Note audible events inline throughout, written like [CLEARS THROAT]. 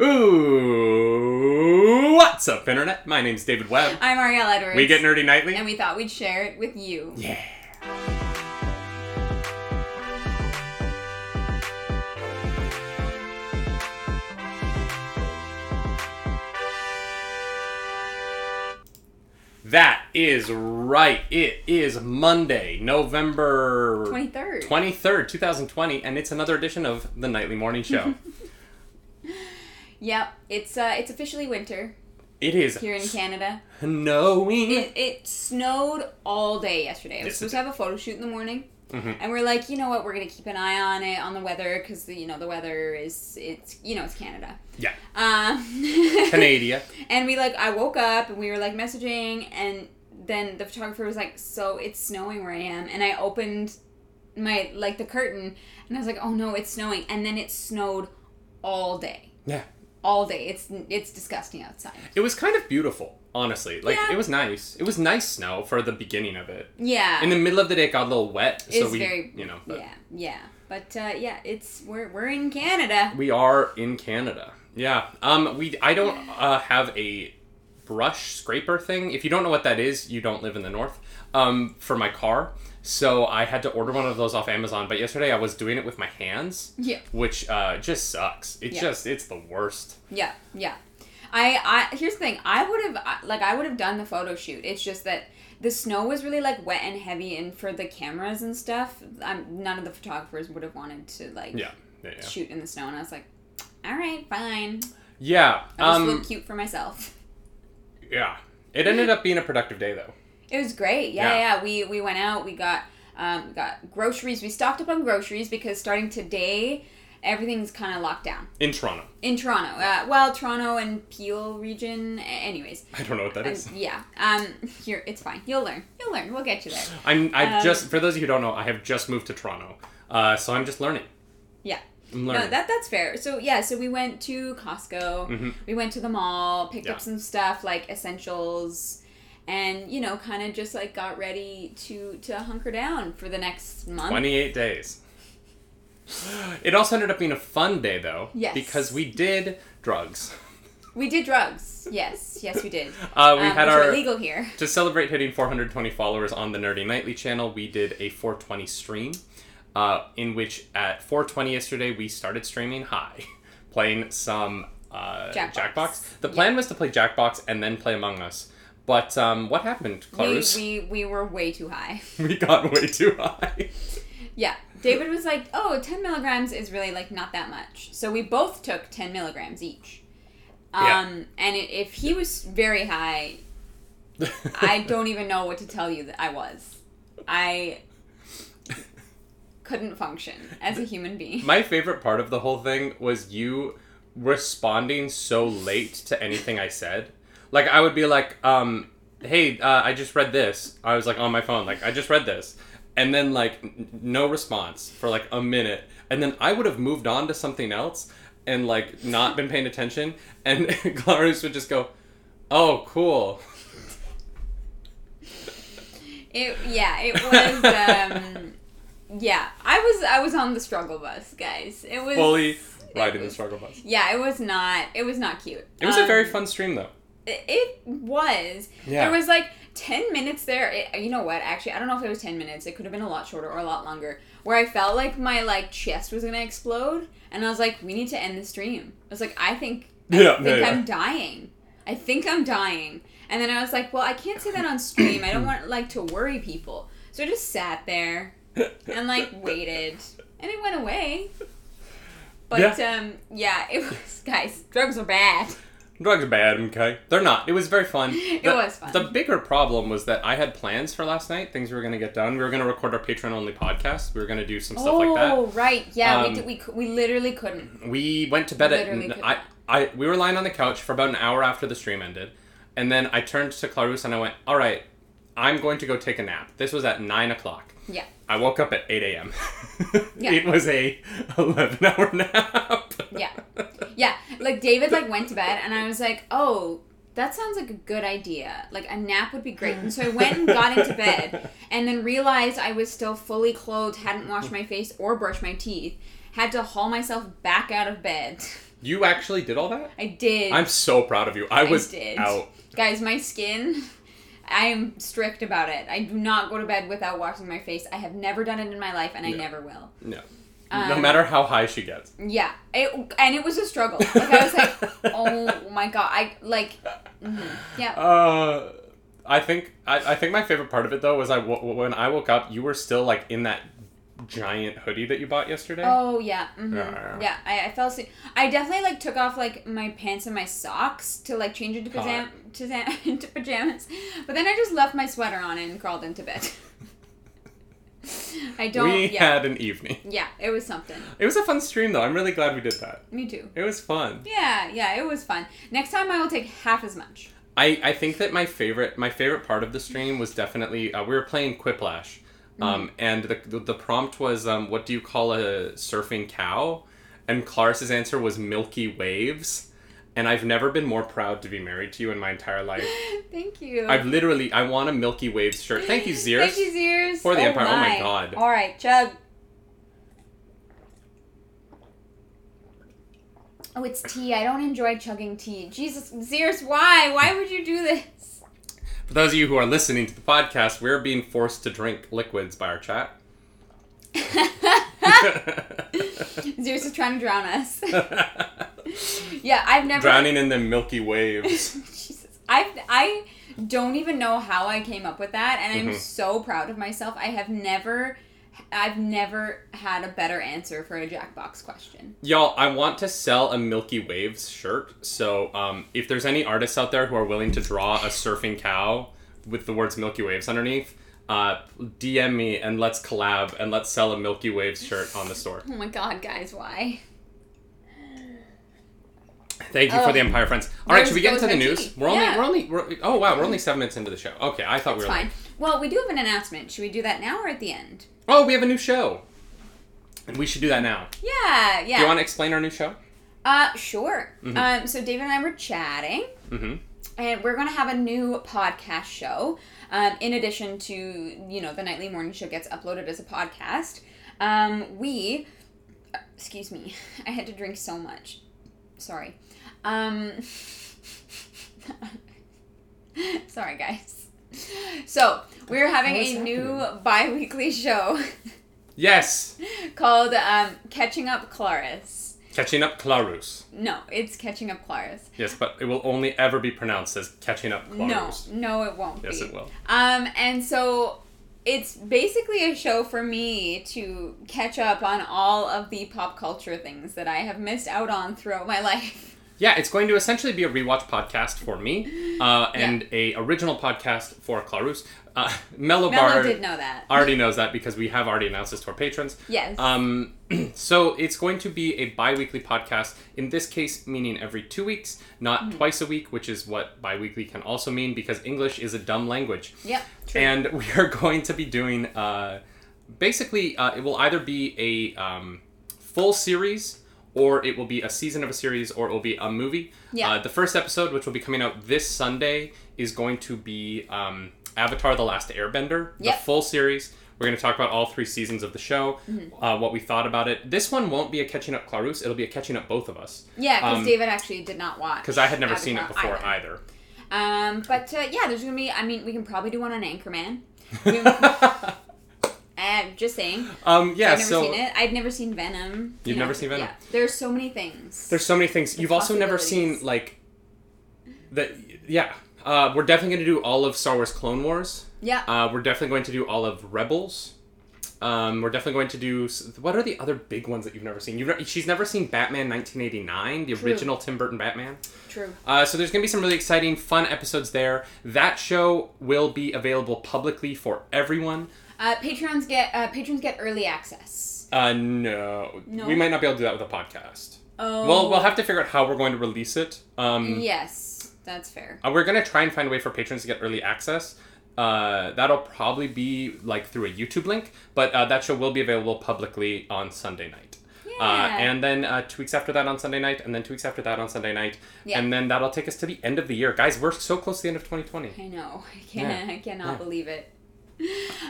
Ooh, what's up, Internet? My name's David Webb. I'm Ariel Edwards. We get nerdy nightly. And we thought we'd share it with you. yeah. That is right. It is Monday, November 23rd. 23rd, 2020, and it's another edition of the Nightly Morning Show. [LAUGHS] Yep. It's uh it's officially winter it is here in Canada. snowing. It, it snowed all day yesterday. I was supposed to have a photo shoot in the morning. Mhm. And we're like, you know what? We're gonna keep an eye on it, on the weather, because you know the weather is it's you know it's Canada. Yeah. Um, [LAUGHS] Canada. And we like, I woke up and we were like messaging, and then the photographer was like, "So it's snowing where I am," and I opened my like the curtain, and I was like, "Oh no, it's snowing!" And then it snowed all day, Yeah. All day. It's it's disgusting outside. It was kind of beautiful, honestly. Like Yeah. it was nice. It was nice snow for the beginning of it. Yeah, In the middle of the day, it got a little wet, so we, very- you know, but yeah, yeah. But uh, yeah, it's we're we're in Canada. we are in Canada. Yeah. Um. We. I don't uh, have a brush scraper thing. If you don't know what that is, you don't live in the north. Um. For my car, so I had to order one of those off Amazon. But yesterday I was doing it with my hands, Yeah, which uh just sucks. It Yeah. just it's the worst. yeah, yeah. I I here's the thing. I would have like I would have done the photo shoot. It's just that the snow was really like wet and heavy, and for the cameras and stuff, um, none of the photographers would have wanted to like Yeah. Yeah. Yeah. shoot in the snow. And I was like, all right, fine. yeah. I just Um. look cute for myself. Yeah. It ended up being a productive day though. It was great. Yeah, Yeah. yeah. We we went out. We got um, we got groceries. We stocked up on groceries because starting today, everything's kind of locked down In Toronto. in Toronto. Uh, well, Toronto and Peel region. Anyways, I don't know what that Um, is. [LAUGHS] yeah. Um, [LAUGHS] here it's fine. You'll learn. You'll learn. We'll get you there. I'm I Um, just for those of you who don't know, I have just moved to Toronto, uh, so I'm just learning. Yeah. I'm No, learning. that that's fair. So yeah, so we went to Costco. Mhm. We went to the mall, picked Yeah. up some stuff like essentials, and you know, kind of just like got ready to to hunker down for the next month. 28 days. [GASPS] It also ended up being a fun day though, Yes. because we did drugs. We did drugs. Yes, yes, we did. [LAUGHS] Uh, we Um, had our illegal here. to celebrate hitting 420 followers on the Nerdy Nightly channel. We did a 420 stream, uh, in which at 420 yesterday we started streaming high, [LAUGHS] playing some uh, Jackbox. Jackbox. The plan was to play Jackbox and then play Among Us, but um, what happened, We, we we were way too high. [LAUGHS] we got way too high. Yeah, David was like, "Oh, 10 milligrams is really like not that much." So we both took 10 milligrams each. Um, Yeah. and it, if he was very high, I [LAUGHS] don't even know what to tell you that I was. I couldn't function as a human being. My favorite part of the whole thing was you responding so late to anything I said. Like I would be like, um, "Hey, uh, I just read this." I was like on my phone, like I just read this, and then like n- no response for like a minute, and then I would have moved on to something else and like not been paying attention, and [LAUGHS] Clarence would just go, "Oh, cool." It yeah, it was [LAUGHS] um yeah. I was I was on the struggle bus, guys. It was Fully riding the struggle bus. Yeah, it was not it was not cute. It was a very Um, fun stream though. It, was. Yeah. There was like 10 minutes there. It, you know what? Actually, I don't know if it was 10 minutes. It could have been a lot shorter or a lot longer. Where I felt like my like chest was going to explode and I was like, "We need to end the stream." I was like, "I think I Yeah, think yeah, yeah. I'm dying. I think I'm dying." And then I was like, "Well, I can't say that on stream. I don't want like to worry people." So I just sat there and like waited and it went away. But um yeah, it [LAUGHS] was guys, drugs are bad. Drugs are bad, okay? They're not. It was very fun. [LAUGHS] It The- was fun. The bigger problem was that I had plans for last night, things we were going to get done. We were going to record our Patreon only podcast. We were going to do some stuff like that. Oh, right. Yeah, Um, we did, we we literally couldn't. We went to bed Literally at I. I we were lying on the couch for about an hour after the stream ended, and then I turned to Clarus and I went, "All right, I'm going to go take a nap." This was at nine o'clock. Yeah. I woke up at eight a.m. [LAUGHS] Yeah. It was a eleven hour nap. Yeah. Yeah, like David like went to bed and I was like, "Oh, that sounds like a good idea. Like a nap would be great." And so I went and got into bed and then realized I was still fully clothed, hadn't washed my face or brushed my teeth, had to haul myself back out of bed. You actually did all that? I did. I'm so proud of you. I was did. out. Guys, my skin, I am strict about it. I do not go to bed without washing my face. I have never done it in my life, and I never will. No. no Um, matter how high she gets. Yeah, it, and it was a struggle. Like I was like, [LAUGHS] oh my god, I like, mhm. yeah. Uh, I think I, I think my favorite part of it though was I w- when I woke up, you were still like in that giant hoodie that you bought yesterday. Oh yeah, hmm Yeah, yeah. I, I fell asleep. I definitely like took off like my pants and my socks to like change into pajam- to [LAUGHS] into pajamas, but then I just left my sweater on and crawled into bed. [LAUGHS] I don't. we yeah, had an evening. yeah. It was something. It was a fun stream though. I'm really glad we did that. Me too. It was fun. Yeah, yeah. It was fun. Next time I will take half as much. I, I think that my favorite my favorite part of the stream was definitely uh, we were playing Quiplash, um, and the, the the prompt was um, what do you call a surfing cow, and Claris's answer was Milky Waves, and I've never been more proud to be married to you in my entire life. [LAUGHS] Thank you. I've literally I want a Milky Waves shirt. Thank you, Zeers. Thank you, Zeers. For the Empire. Oh my God. All right, chug. Oh, it's tea. I don't enjoy chugging tea. Jesus, Zeers, why? Why would you do this? For those of you who are listening to the podcast, we're being forced to drink liquids by our chat. [LAUGHS] Zeers is trying to drown us. [LAUGHS] yeah, I've never. Drowning in the Milky Waves. [LAUGHS] Jesus, I I don't even know how I came up with that, and I'm Mhm. so proud of myself. I have never, I've never had a better answer for a Jackbox question. Y'all, I want to sell a Milky Waves shirt. So, um, if there's any artists out there who are willing to draw a surfing cow with the words Milky Waves underneath, uh, DM me and let's collab and let's sell a Milky Waves shirt on the store. Oh my God, guys, why? Thank you for Oh. the Empire friends. All right, should we get into the news? tea. We're only, Yeah. we're only, we're, oh wow, we're only seven minutes into the show. Okay, I thought we It's were. fine. Like, Well, we do have an announcement. Should we do that now or at the end? oh, we have a new show, and we should do that now. Yeah, yeah. Do you want to explain our new show? uh, sure. Mhm. Um, so David and I were chatting, Mm-hmm. and we're gonna have a new podcast show. Um, in addition to you know the nightly morning show gets uploaded as a podcast. Um, we, excuse me, [LAUGHS] I had to drink so much. Sorry. Um, [LAUGHS] sorry, guys. [LAUGHS] So we're having What is a new happening? bi-weekly [LAUGHS] show Yes, [LAUGHS] called um, "Catching Up Claris." catching up Clarus. No, it's "Catching Up Claris." Yes, but it will only ever be pronounced as catching up Clarus. No, no, it won't Yes, be. it will. Um, and so it's basically a show for me to catch up on all of the pop culture things that I have missed out on throughout my life. Yeah, it's going to essentially be a rewatch podcast for me, uh, [GASPS] and a original podcast for Clarus. Uh, Mellow [LAUGHS] Mello Bar did know that. already knows that because we have already announced this to our patrons. yes. Um, [CLEARS THROAT] so it's going to be a bi-weekly podcast. In this case, meaning every two weeks, not Mm-hmm. twice a week, which is what bi-weekly can also mean because English is a dumb language. yep. True. And [LAUGHS] we are going to be doing uh, basically uh, it will either be a um, full series or it will be a season of a series or it will be a movie. Yeah. Uh, the first episode, which will be coming out this Sunday, is going to be um, Avatar: The Last Airbender, the full series. We're going to talk about all three seasons of the show, Mm-hmm. uh, what we thought about it. This one won't be a catching up Clarus; it'll be a catching up both of us yeah, because um, David actually did not watch. because I had never seen it Avatar before either. Um, but uh, yeah, there's gonna be. I mean, we can probably do one on Anchorman. [LAUGHS] I'm just saying. um, yeah, I've never so seen it. I've never seen Venom. You've You never seen Venom? Yeah. There's so many things. There's so many things. The You've also never seen like the yeah. Uh, we're definitely going to do all of Star Wars Clone Wars. yeah. Uh, we're definitely going to do all of Rebels. Um, we're definitely going to do what are the other big ones that you've never seen? You've she's never seen Batman 1989, the True. original Tim Burton Batman. True. Uh, so there's going to be some really exciting, fun episodes there. That show will be available publicly for everyone. Uh, patrons get uh, patrons get early access. Uh, no, No? we might not be able to do that with a podcast. Oh. Well, we'll have to figure out how we're going to release it. Um, Yes, that's fair. Uh, we're gonna try and find a way for patrons to get early access. Uh, that'll probably be like through a YouTube link, but uh, that show will be available publicly on Sunday night. Yeah. Uh, and then uh, two weeks after that on Sunday night, and then two weeks after that on Sunday night, Yeah. and then that'll take us to the end of the year, guys. We're so close to the end of 2020. I know. I can't. I cannot Yeah. believe it.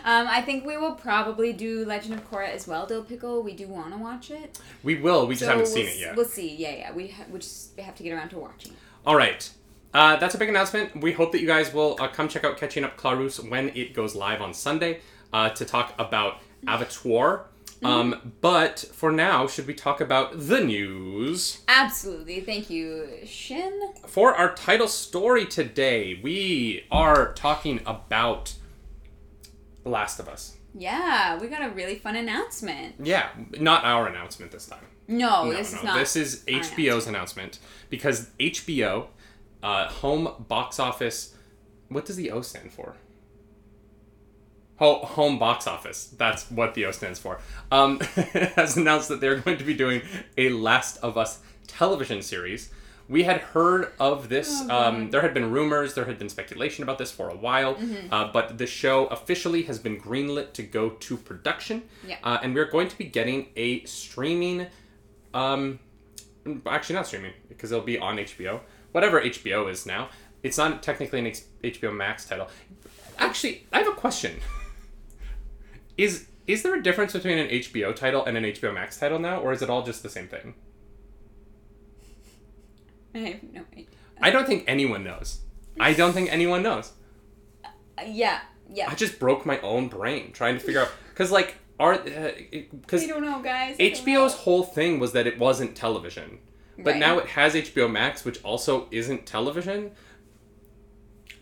Um, I think we will probably do Legend of Korra as well, Dill Pickle. We do want to watch it. We will. We just So haven't we'll seen it yet. We'll see. Yeah, yeah. We ha- we just have to get around to watching. it. All right. Uh, that's a big announcement. We hope that you guys will uh, come check out Catching Up Clarus when it goes live on Sunday uh, to talk about Avatar. Um, but for now, should we talk about the news? Absolutely. Thank you, Shin. For our title story today, we are talking about Last of Us. Yeah, we got a really fun announcement. Yeah, not our announcement this time. No, no, Oh, this no. is not. This is HBO's announcement because HBO, uh, home box office. What does the O stand for? Ho- home box office. That's what the O stands for. Um, [LAUGHS] has announced that they're going to be doing a Last of Us television series. We had heard of this. Oh, um, there had been rumors, there had been speculation about this for a while, Mm-hmm. uh, but the show officially has been greenlit to go to production. Yeah. Uh, and we're going to be getting a streaming um, actually not streaming because it'll be on HBO. Whatever HBO is now, it's not technically an H- HBO Max title. Actually, I have a question. [LAUGHS] Is is there a difference between an HBO title and an HBO Max title now, or is it all just the same thing? I have no idea. I don't think anyone knows. I don't think anyone knows. Uh, yeah, yeah. I just broke my own brain trying to figure out because like are because I don't know, guys. I don't know. HBO's whole thing was that it wasn't television. But Right. now it has HBO Max, which also isn't television.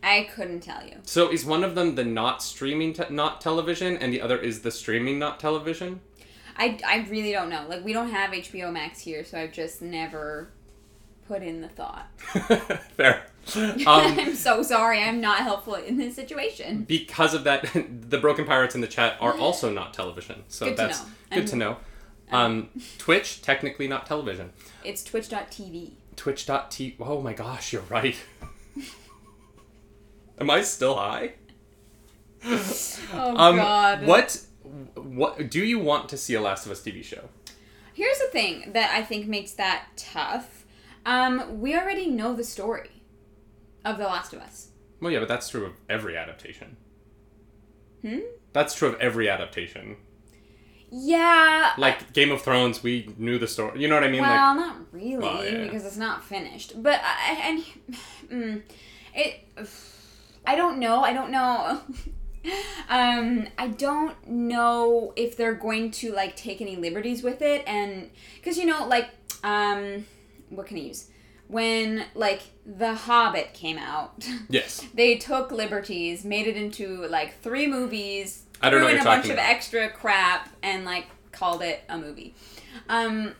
I couldn't tell you. So is one of them the not streaming, te- not television, and the other is the streaming, not television? I, I really don't know. Like we don't have HBO Max here, so I've just never put in the thought. [LAUGHS] Fair. Um, [LAUGHS] I'm so sorry. I'm not helpful in this situation. because of that, [LAUGHS] the Broken Pirates in the chat are also not television. So Good to that's know. good And- to know. Um, Twitch, technically not television. It's twitch.tv. Twitch.tv. Oh my gosh, you're right. Am I still high? Oh Um, god. What? What do you want to see a Last of Us TV show? Here's the thing that I think makes that tough. Um, we already know the story of The Last of Us. Well, yeah, but that's true of every adaptation. Hmm? That's true of every adaptation. Yeah. Like Game of Thrones, we knew the story. You know what I mean? well, not really, Well, yeah. because it's not finished. But I, and [LAUGHS] mm, it, I don't know. I don't know. [LAUGHS] um, I don't know if they're going to like take any liberties with it, and because you know, like, um, what can I use? When like The Hobbit came out, [LAUGHS] yes. they took liberties, made it into like three movies, I don't threw what in a bunch talking of extra crap, and like called it a movie. Um,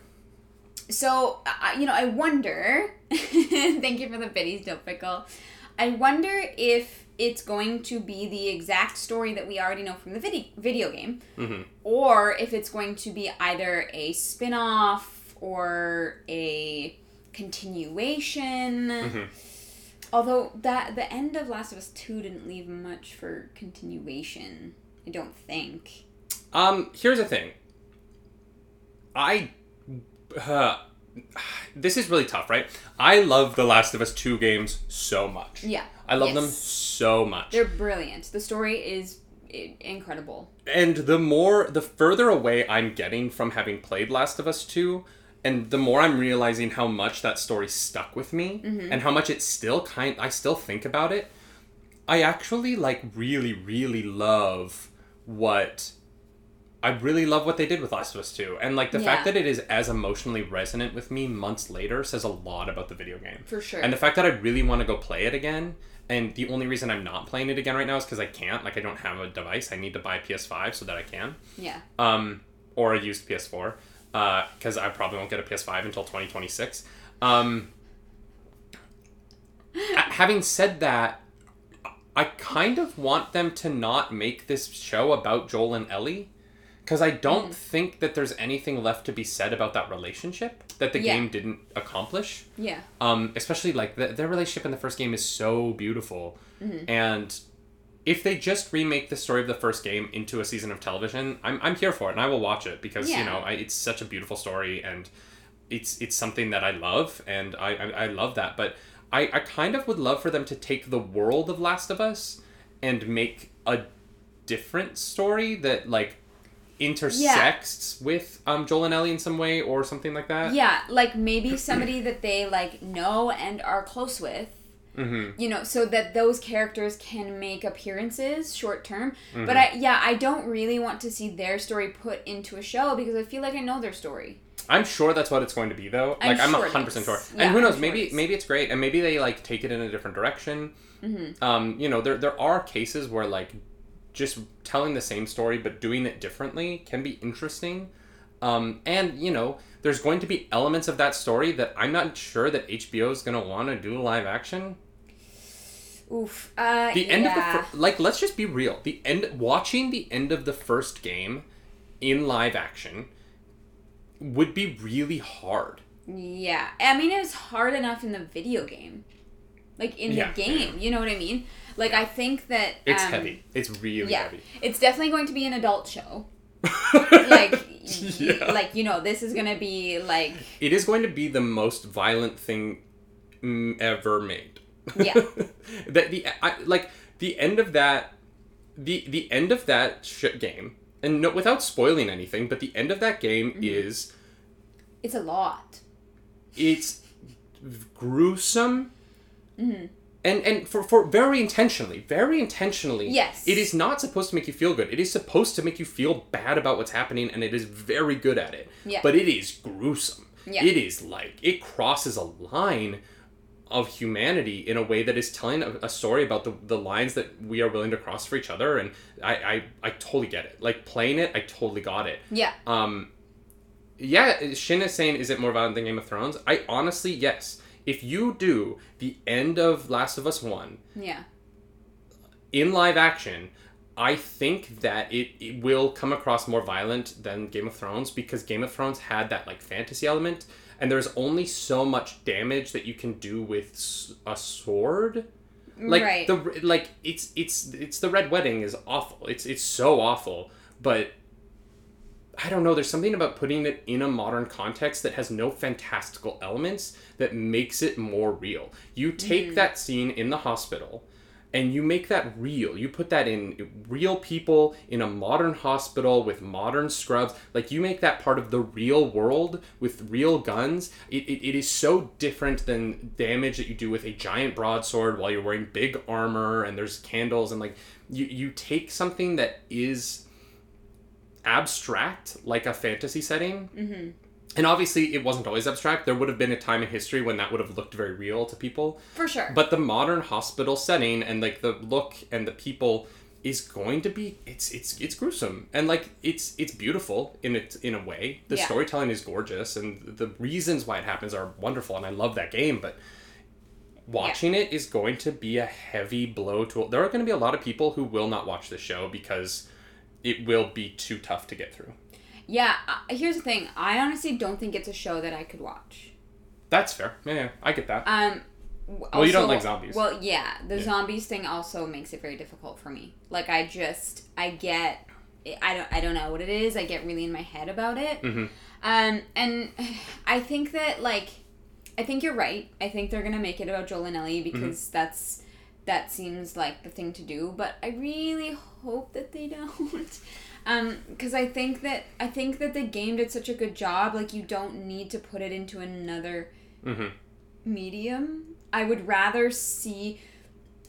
so I, you know, I wonder. [LAUGHS] thank you for the biddies, Dill Pickle. I wonder if it's going to be the exact story that we already know from the video video game, hmm or if it's going to be either a spin-off or a continuation. Mhm. Although that the end of Last of Us 2 didn't leave much for continuation, I don't think. Um, here's the thing. I, uh, this is really tough, right? I love The Last of Us two games so much. Yeah. I love them so much. They're brilliant. The story is incredible. and the more the further away i'm getting from having played last of us 2 and the more i'm realizing how much that story stuck with me and how much it still kind i still think about it i actually like really really love what i really love what they did with last of us 2 and like the fact that it is as emotionally resonant with me months later says a lot about the video game For sure. and the fact that I really want to go play it again, and the only reason I'm not playing it again right now is because I can't. Like, I don't have a device. I need to buy a PS5 so that I can. yeah. Um, or a used PS4, because I probably won't get a PS5 until 2026. Um, having said that, I kind of want them to not make this show about Joel and Ellie. Because I don't think that there's anything left to be said about that relationship that the Yeah. game didn't accomplish Yeah. um, especially like the, their relationship in the first game is so beautiful Mm-hmm. and if they just remake the story of the first game into a season of television i'm, I'm here for it and i will watch it because you know I, it's such a beautiful story and it's it's something that i love and i i, I love that but I, I kind of would love for them to take the world of last of us and make a different story that like intersects with um Joel and Ellie in some way or something like that. Yeah, like maybe somebody that they like know and are close with. Mm-hmm. You know, so that those characters can make appearances short term. Mm-hmm. But I yeah, I don't really want to see their story put into a show because I feel like I know their story. I'm sure that's what it's going to be though. I'm like I'm sure hundred percent sure. is. And Yeah, who knows? sure maybe it is. maybe it's great, and maybe they like take it in a different direction. Mm-hmm. Um, you know, there there are cases where like just telling the same story but doing it differently can be interesting. Um, and you know, there's going to be elements of that story that I'm not sure that HBO is going to want to do live action. Oof. Uh, The end of the yeah. fir- like, let's just be real. The end, watching the end of the first game in live action would be really hard. Yeah, I mean it was hard enough in the video game, like in Yeah, the game. You know what I mean? Like I think that It's um, heavy. It's really Yeah, heavy. it's definitely going to be an adult show. [LAUGHS] Like, Yeah. like you know, this is gonna be like It is going to be the most violent thing ever made. Yeah. [LAUGHS] the the I, like the end of that, the the end of that shit game, and no, without spoiling anything, but the end of that game Mm-hmm. is it's a lot. it's gruesome. Mm-hmm. And, and for, for very intentionally, very intentionally, Yes. it is not supposed to make you feel good. It is supposed to make you feel bad about what's happening, and it is very good at it. Yeah. But it is gruesome. Yeah. It is like it crosses a line of humanity in a way that is telling a, a story about the, the lines that we are willing to cross for each other. And I, I I totally get it. Like playing it I totally got it. Yeah, um yeah Shin is saying is it more violent than Game of Thrones? I honestly yes. If you do the end of Last of Us 1 yeah, in live action, I think that it, it will come across more violent than Game of Thrones because Game of Thrones had that like fantasy element, and there's only so much damage that you can do with a sword. Like right. the like it's it's it's the Red Wedding is awful. It's it's so awful, but I don't know. There's something about putting it in a modern context that has no fantastical elements that makes it more real. You take mm-hmm. that scene in the hospital and you make that real. You put that in real people in a modern hospital with modern scrubs. Like you make that part of the real world with real guns. It, it, it is so different than damage that you do with a giant broadsword while you're wearing big armor and there's candles and like you, you take something that is abstract like a fantasy setting mm-hmm. And obviously it wasn't always abstract. There would have been a time in history when that would have looked very real to people. For sure. but the modern hospital setting and like the look and the people is going to be it's it's it's gruesome. And like it's it's beautiful in it in a way. The Yeah. storytelling is gorgeous and the reasons why it happens are wonderful and i love that game but watching it is going to be a heavy blow to there are going to be a lot of people who will not watch the show because it will be too tough to get through yeah, uh, here's the thing. I honestly don't think it's a show that I could watch. that's fair yeah, yeah i get that Um. w- Well, you don't like zombies. Well, yeah, the Yeah. zombies thing also makes it very difficult for me. Like, I just, I get, I don't, I don't know what it is. I get really in my head about it. Mhm. Um, and [SIGHS] I think that like, I think you're right. I think they're gonna make it about Joel and Ellie because that's that seems like the thing to do. But I really hope that they [LAUGHS] don't. Um, because I think that I think that the game did such a good job. Like, you don't need to put it into another mm-hmm. medium. I would rather see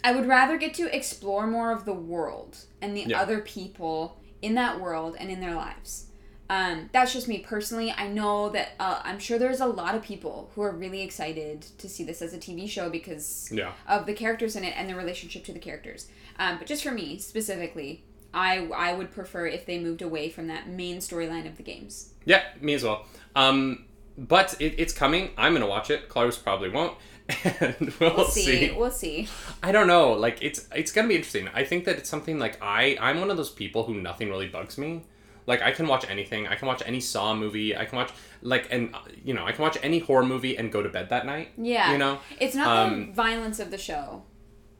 I would rather get to explore more of the world and the Yeah. other people in that world and in their lives. Um, that's just me personally. I know that uh, I'm sure there's a lot of people who are really excited to see this as a TV show because yeah of the characters in it and the relationship to the characters. Um, but just for me specifically, I I would prefer if they moved away from that main storyline of the games. Yeah, me as well. Um, but it, it's coming. I'm gonna watch it. Clarus probably won't, [LAUGHS] and we'll, We'll see. see. We'll see. I don't know. Like it's it's gonna be interesting. I think that it's something like I I'm one of those people who nothing really bugs me. Like I can watch anything. I can watch any Saw movie. I can watch like and you know I can watch any horror movie and go to bed that night. Yeah. You know. It's not Um, the violence of the show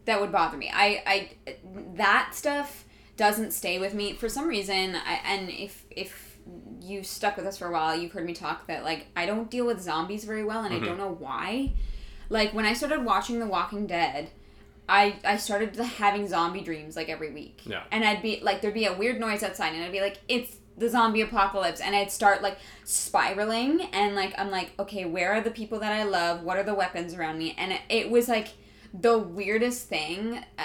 that would bother me. I, I that stuff doesn't stay with me for some reason. I, and if if you stuck with us for a while, you've heard me talk that like I don't deal with zombies very well, and Mm-hmm. I don't know why. Like when I started watching The Walking Dead, I I started [LAUGHS] having zombie dreams like every week. Yeah. And I'd be like, there'd be a weird noise outside, and I'd be like, it's the zombie apocalypse, and I'd start like spiraling, and like I'm like, okay, where are the people that I love? What are the weapons around me? And it, it was like the weirdest thing. Uh,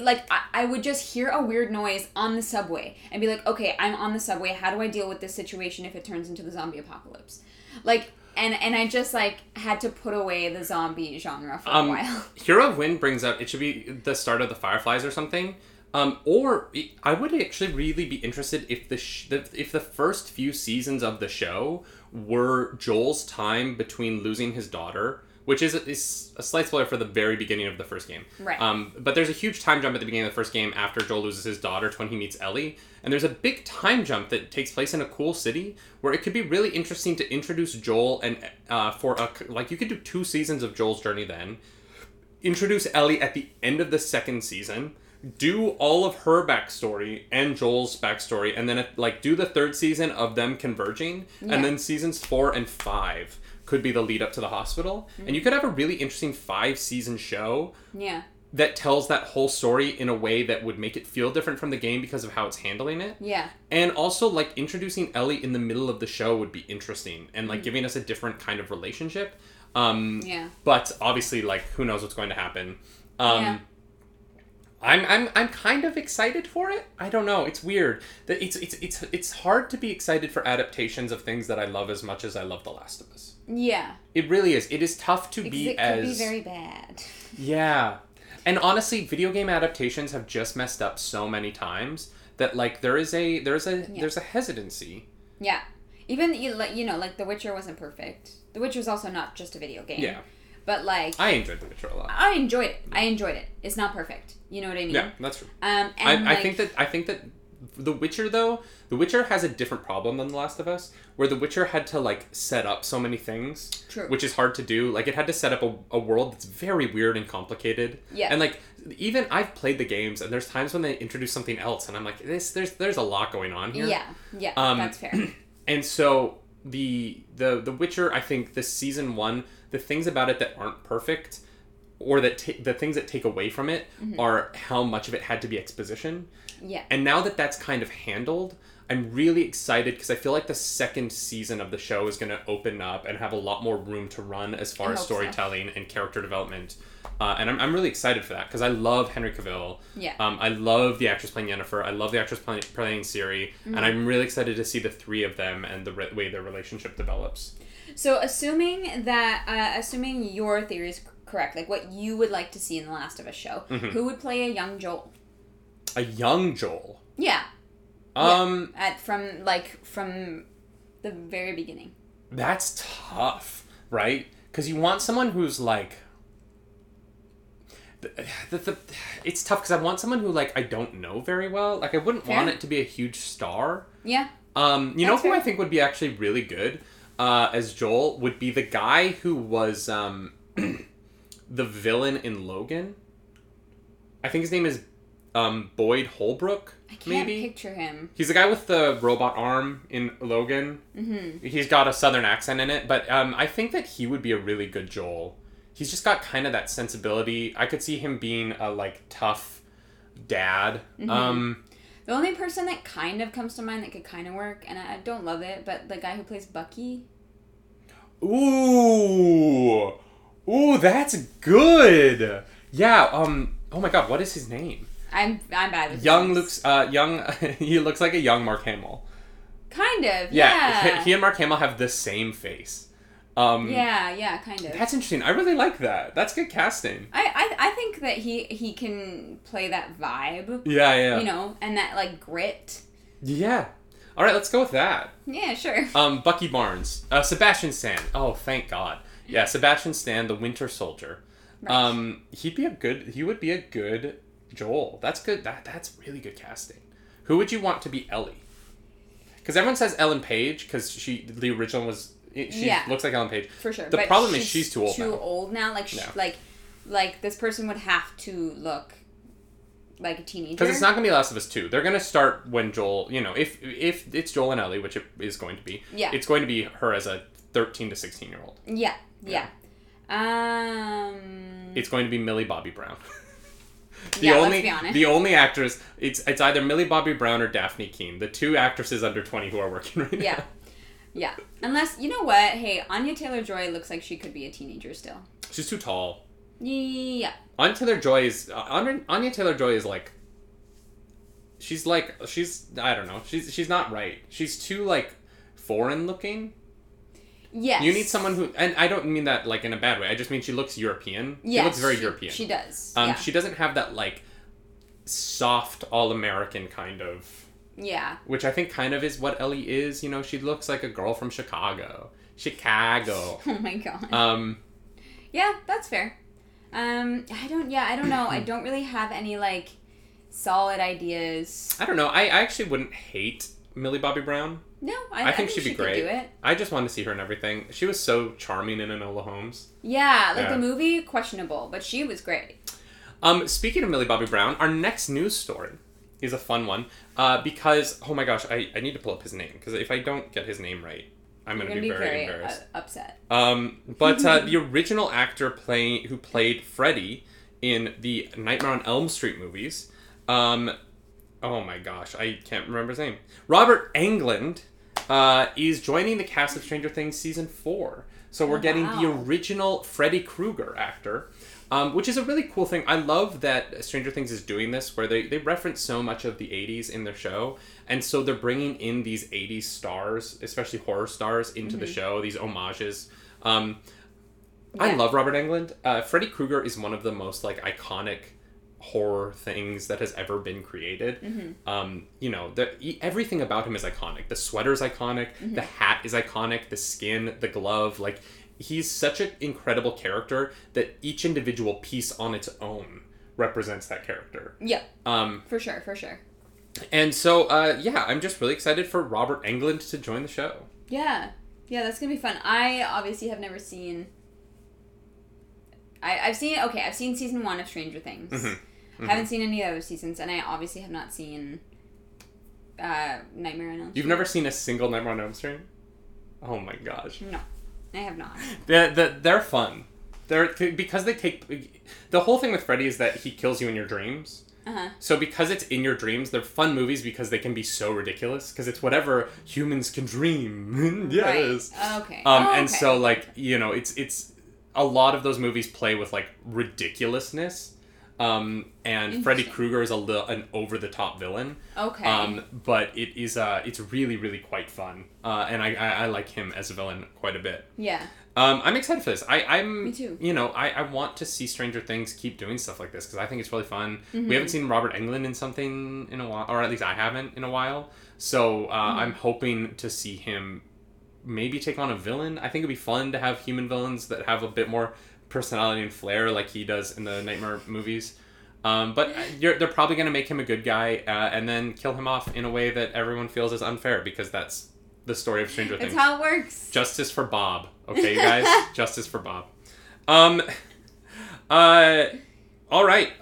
like I, I would just hear a weird noise on the subway and be like, okay, I'm on the subway. How do I deal with this situation if it turns into the zombie apocalypse? Like. And, and I just like had to put away the zombie genre for Um, a while. [LAUGHS] Hero of Wind brings up it should be the start of the Fireflies or something. Um, or I would actually really be interested if the, sh- the if the first few seasons of the show were Joel's time between losing his daughter, which is a, is a slight spoiler for the very beginning of the first game. Right. Um, but there's a huge time jump at the beginning of the first game after Joel loses his daughter to when he meets Ellie, and there's a big time jump that takes place in a cool city where it could be really interesting to introduce Joel and uh, for a like you could do two seasons of Joel's journey then introduce Ellie at the end of the second season, do all of her backstory and Joel's backstory, and then like do the third season of them converging, Yeah. and then seasons four and five could be the lead up to the hospital, and you could have a really interesting five season show yeah. that tells that whole story in a way that would make it feel different from the game because of how it's handling it. Yeah. And also, like, introducing Ellie in the middle of the show would be interesting and, like, giving us a different kind of relationship. Um, Yeah. But obviously, like, who knows what's going to happen. Um, Yeah. I'm, I'm, I'm kind of excited for it. I don't know. It's weird. That it's, it's, it's, it's hard to be excited for adaptations of things that I love as much as I love The Last of Us. Yeah. It really is. It is tough to be it could as be very bad. yeah. And honestly, video game adaptations have just messed up so many times that like there is a there's a Yeah. there's a hesitancy. Yeah. Even you like you know like The Witcher wasn't perfect. The Witcher's also not just a video game. Yeah. But like I enjoyed The Witcher a lot. I enjoyed it. I enjoyed it. It's not perfect. You know what I mean? Yeah, that's true. Um I, and I like, think that I think that The Witcher though, The Witcher has a different problem than The Last of Us, where The Witcher had to like set up so many things, True. which is hard to do. Like it had to set up a, a world that's very weird and complicated. Yeah. And like even I've played the games, and there's times when they introduce something else, and I'm like, this there's there's a lot going on here. Yeah. Yeah. Um, that's fair. [CLEARS THROAT] And so the the the Witcher, I think the season one, the things about it that aren't perfect, or that ta- the things that take away from it, are how much of it had to be exposition. Yeah. And now that that's kind of handled, I'm really excited because I feel like the second season of the show is going to open up and have a lot more room to run as far I as hope so. storytelling and character development. Uh, and I'm, I'm really excited for that because I love Henry Cavill. Yeah. Um, I love the actress playing Yennefer. I love the actress playing, playing Ciri. Mm-hmm. And I'm really excited to see the three of them and the re- way their relationship develops. So assuming that uh, assuming your theory is correct, like what you would like to see in the Last of Us show, Mm-hmm. who would play a young Joel? A young Joel. Yeah. Um, At from like from the very beginning. That's tough, right? Because you want someone who's like. The, the, the, it's tough because I want someone who like I don't know very well. Like I wouldn't want it to be a huge star. Yeah. Um, you That's know who fair. I think would be actually really good uh, as Joel would be the guy who was um, [CLEARS THROAT] the villain in Logan. I think his name is um, Boyd Holbrook. I can't maybe picture him. He's the guy with the robot arm in Logan. Mm-hmm. He's got a southern accent in it, but um, I think that he would be a really good Joel. He's just got kind of that sensibility. I could see him being a like tough dad. Mm-hmm. Um, The only person that kind of comes to mind that could kind of work, and I I don't love it, but the guy who plays Bucky. ooh, ooh, that's good. Yeah. Um. Oh my God, what is his name? I'm I'm bad with Young names. looks. Uh, young. [LAUGHS] he looks like a young Mark Hamill. Kind of. Yeah. Yeah. He and Mark Hamill have the same face. Um, yeah. Yeah. Kind of. That's interesting. I really like that. That's good casting. I, I I think that he he can play that vibe. Yeah, yeah. You know, and that like grit. Yeah. All right, let's go with that. Yeah. Sure. Um, Bucky Barnes, uh, Sebastian Stan. Oh, thank God. Yeah, Sebastian Stan, the Winter Soldier. Right. Um, he'd be a good. He would be a good Joel. That's good. That that's really good casting. Who would you want to be Ellie? Because everyone says Ellen Page because she the original was. She Yeah. looks like Ellen Page. For sure. The but problem is she's too old Too now. old now. Like sh Yeah. like like this person would have to look like a teenager. Because it's not gonna be Last of Us two. They're gonna start when Joel. You know, if if it's Joel and Ellie, which it is going to be. Yeah. It's going to be her as a thirteen to sixteen year old. Yeah. Yeah. Um. It's going to be Millie Bobby Brown. [LAUGHS] The Yeah, let's only be honest. the only actors it's it's either Millie Bobby Brown or Dafne Keen, the two actresses under twenty who are working [LAUGHS] right Yeah. now. Yeah. Yeah. Unless you know what? Hey, Anya Taylor Joy looks like she could be a teenager still. She's too tall. Yeah. Anya Taylor Joy is uh, Anya, Anya Taylor Joy is like she's like she's I don't know she's she's not right. She's too like foreign looking. Yes. You need someone who and I don't mean that like in a bad way. I just mean she looks European. Yes, she looks very she, European. She does. um, yeah. she doesn't have that like soft all American kind of yeah. which I think kind of is what Ellie is. You know, she looks like a girl from Chicago. Chicago. [LAUGHS] Oh my god. Um, yeah, that's fair. Um, I don't. Yeah, I don't know. I don't really have any like solid ideas. I don't know. I, I actually wouldn't hate Millie Bobby Brown. No, I, I think she'd be great. Could do it. I just wanted to see her in everything. She was so charming in Enola Holmes. Yeah, like Yeah. the movie, questionable, but she was great. Um, speaking of Millie Bobby Brown, our next news story is a fun one uh, because oh my gosh, I, I need to pull up his name because if I don't get his name right, I'm gonna, gonna be, very, embarrassed. uh, upset. Um, but uh, [LAUGHS] the original actor playing who played Freddy in the Nightmare on Elm Street movies, um, oh my gosh, I can't remember his name. Robert Englund uh, is joining the cast of Stranger Things season four. So we're Oh, getting the original Freddy Krueger actor. Um, which is a really cool thing. I love that Stranger Things is doing this, where they, they reference so much of the 80s in their show. And so they're bringing in these 80s stars, especially horror stars, into the show, these homages. Um, I love Robert Englund. Uh, Freddy Krueger is one of the most like iconic horror things that has ever been created. Mm-hmm. Um, you know, the, everything about him is iconic. The sweater's iconic. Mm-hmm. The hat is iconic. The skin, the glove, like he's such an incredible character that each individual piece on its own represents that character. Yeah, Um, for sure, for sure. and so, uh, yeah, I'm just really excited for Robert Englund to join the show. Yeah, yeah, that's gonna be fun. I obviously have never seen. I I've seen okay. I've seen season one of Stranger Things. Mhm. Haven't seen any other seasons, and I obviously have not seen. Uh, Nightmare on Elm. Street. You've never seen a single Nightmare on Elm Street? Oh my gosh. No, I have not. They're, they're, they're fun. They're because they take the whole thing with Freddy is that he kills you in your dreams. Uh huh. So because it's in your dreams, they're fun movies because they can be so ridiculous because it's whatever humans can dream. [LAUGHS] yes. Right. Okay. Um, Oh, and okay. so like you know, it's it's a lot of those movies play with like ridiculousness. Um, and Freddy Krueger is a little an over the top villain. Okay. Um, but it is uh, it's really really quite fun. Uh, and I, I I like him as a villain quite a bit. yeah. Um, I'm excited for this. I, I'm. Me too. You know, I, I want to see Stranger Things keep doing stuff like this because I think it's really fun. Mm-hmm. We haven't seen Robert Englund in something in a while, or at least I haven't in a while. So uh, Mm-hmm. I'm hoping to see him maybe take on a villain. I think it'd be fun to have human villains that have a bit more personality and flair, like he does in the Nightmare movies. Um, but you're, they're probably going to make him a good guy uh, and then kill him off in a way that everyone feels is unfair because that's the story of Stranger Things. That's how it works. Justice for Bob. Okay, you guys? [LAUGHS] Justice for Bob. Um uh all right.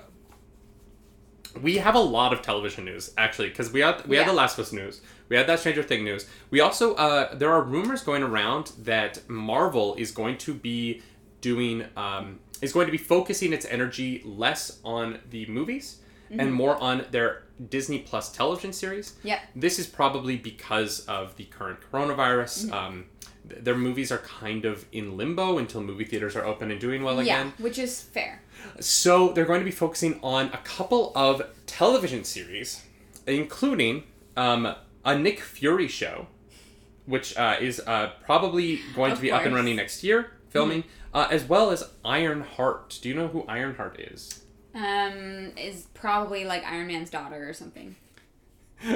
We have a lot of television news actually cuz we had we had the Last of Us news. We had that Stranger Thing news. We also uh there are rumors going around that Marvel is going to be doing um is going to be focusing its energy less on the movies and more on their Disney Plus television series Yep. this is probably because of the current coronavirus. Um, th- their movies are kind of in limbo until movie theaters are open and doing well again. yeah, which is fair. So they're going to be focusing on a couple of television series, including um, a Nick Fury show, which uh, is uh, probably going Of to be up and running next year, filming, uh, as well as Ironheart. Do you know who Ironheart is? Um, is probably like Iron Man's daughter or something.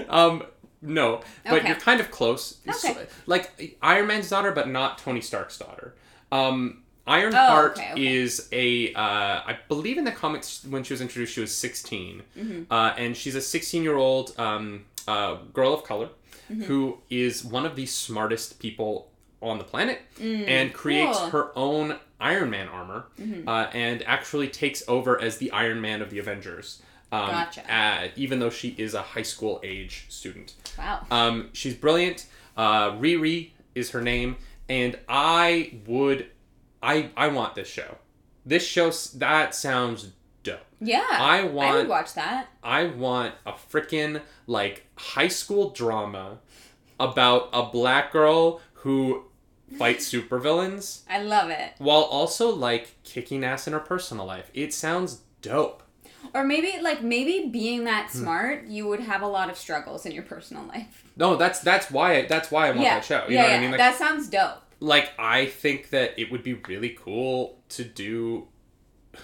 Um, no, but Okay. you're kind of close. Okay. like Iron Man's daughter, but not Tony Stark's daughter. Um, Ironheart Oh, okay, okay. is a, uh, I believe in the comics when she was introduced, she was 16. Mm-hmm. Uh, and she's a 16 year old um, uh, girl of color Mm-hmm. who is one of the smartest people on the planet and creates Mm, cool. Mm-hmm. her own Iron Man armor uh, and actually takes over as the Iron Man of the Avengers. Um, Gotcha. uh, even though she is a high school age student. Wow. Um, she's brilliant. Uh, Riri is her name, and I would, I I want this show. This show that sounds dope. Yeah. I want. I would watch that. I want a freaking like high school drama about a black girl who fights supervillains I love it. while also like kicking ass in her personal life. It sounds dope. Or maybe like maybe being that Hmm. smart, you would have a lot of struggles in your personal life. No, that's that's why I, that's why I want yeah. that show. You yeah, know what yeah. I mean? Like, that sounds dope. like I think that it would be really cool to do. [LAUGHS]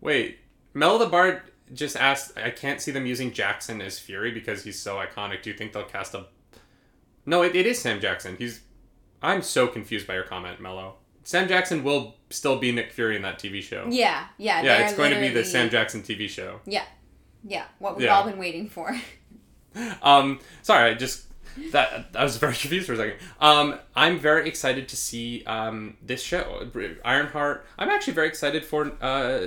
Wait, Mel the Bard just asked. I can't see them using Jackson as Fury because he's so iconic. Do you think they'll cast a? No, it, it is Sam Jackson. He's. I'm so confused by your comment, Mello. Sam Jackson will still be Nick Fury in that TV show. Yeah, yeah. yeah, it's going to be the Sam Jackson TV show. Yeah, yeah. What we've Yeah. all been waiting for. [LAUGHS] Um, sorry, I just that I was very [LAUGHS] confused for a second. Um, I'm very excited to see um this show, Ironheart. I'm actually very excited for uh,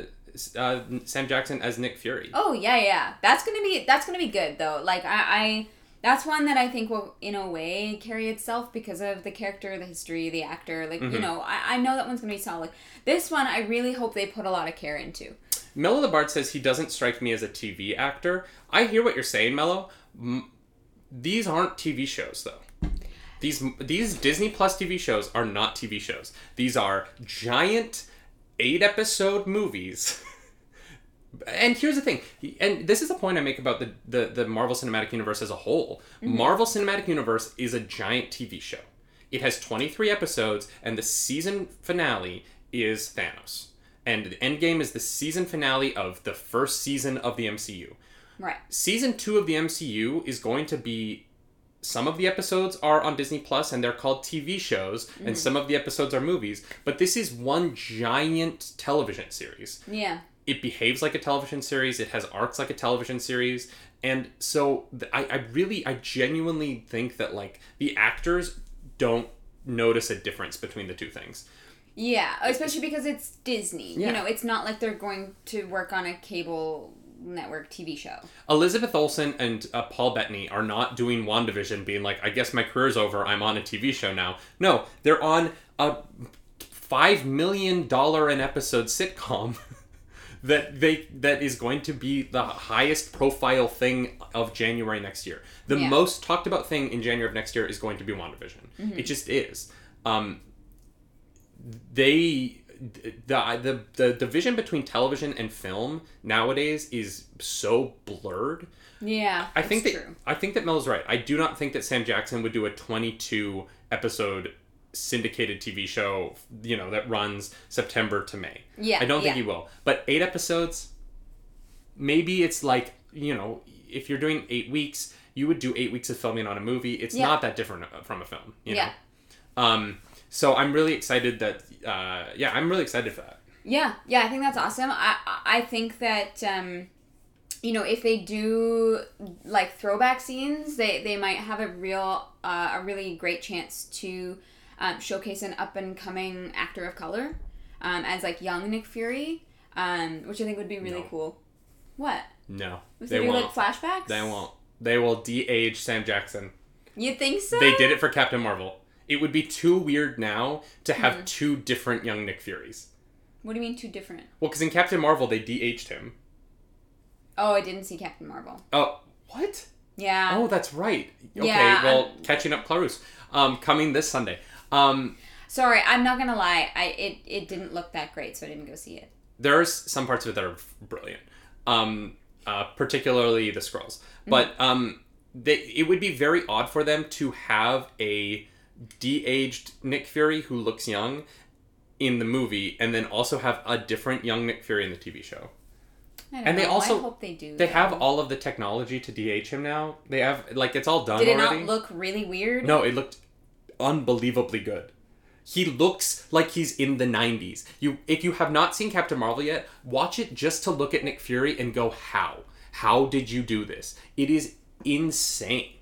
uh Sam Jackson as Nick Fury. Oh yeah, yeah. That's gonna be that's gonna be good though. Like I, I that's one that I think will in a way carry itself because of the character, the history, the actor. Like Mm-hmm. you know, I, I know that one's gonna be solid. This one I really hope they put a lot of care into. Mello the Bard says he doesn't strike me as a TV actor. I hear what you're saying, Mello. M- these aren't TV shows though. These these Disney Plus TV shows are not TV shows. These are giant eight episode movies. [LAUGHS] and here's the thing, and this is the point I make about the, the, the Marvel Cinematic Universe as a whole. Mm-hmm. Marvel Cinematic Universe is a giant TV show. It has 23 episodes, and the season finale is Thanos. And the Endgame is the season finale of the first season of the MCU. Right. Season two of the MCU is going to be some of the episodes are on Disney Plus and they're called TV shows, and mm-hmm. some of the episodes are movies. But this is one giant television series Yeah. It behaves like a television series it has arcs like a television series and so th- I, I really i genuinely think that like the actors don't notice a difference between the two things Yeah, especially because it's Disney. Yeah. You know, it's not like they're going to work on a cable network TV show. elizabeth olsen and uh, paul bettany are not doing wandavision being like i guess my career's over i'm on a tv show now no they're on a five million dollar an episode sitcom [LAUGHS] that they that is going to be the highest profile thing of January next year. The Yeah. most talked about thing in January of next year is going to be WandaVision. It just is. Um, they the, the the division between television and film nowadays is so blurred. Yeah, I think that true. I think that Mel's right. I do not think that Sam Jackson would do a 22 episode syndicated TV show, you know, that runs September to May. Yeah, I don't think yeah. he will. But 8 episodes maybe it's like, you know, if you're doing 8 weeks, you would do 8 weeks of filming on a movie. It's Yeah. not that different uh, from a film, you Yeah. know. Um so I'm really excited that uh yeah, I'm really excited for that. Yeah, yeah, I think that's awesome. I I think that um, you know if they do like throwback scenes, they they might have a real uh, a really great chance to um, showcase an up and coming actor of color um, as like young Nick Fury, um, which I think would be really No. cool. What? No. Was they they won't. like flashbacks? they won't. They will de-age Sam Jackson. You think so? They did it for Captain Marvel. It would be too weird now to have Hmm. two different young Nick Furies. What do you mean two different? Well, because in Captain Marvel they de-aged him. Oh, I didn't see Captain Marvel. Oh, what? Yeah. Oh, that's right. Okay, Yeah, well, I'm- catching up Clarus. Um, coming this Sunday. Um, Sorry, I'm not gonna lie. I it, it didn't look that great, so I didn't go see it. there's some parts of it that are brilliant. Um, uh, particularly the scrolls. Mm-hmm. But um, they, it would be very odd for them to have a de-aged Nick Fury who looks young in the movie, and then also have a different young Nick Fury in the TV show. I don't And they also- I hope they do. They though. have all of the technology to de-age him now. They have like it's all done Did it already. not look really weird? No, it looked unbelievably good. He looks like he's in the 90s. You if you have not seen Captain Marvel yet, watch it just to look at Nick Fury and go, "How? How did you do this?" It is insane.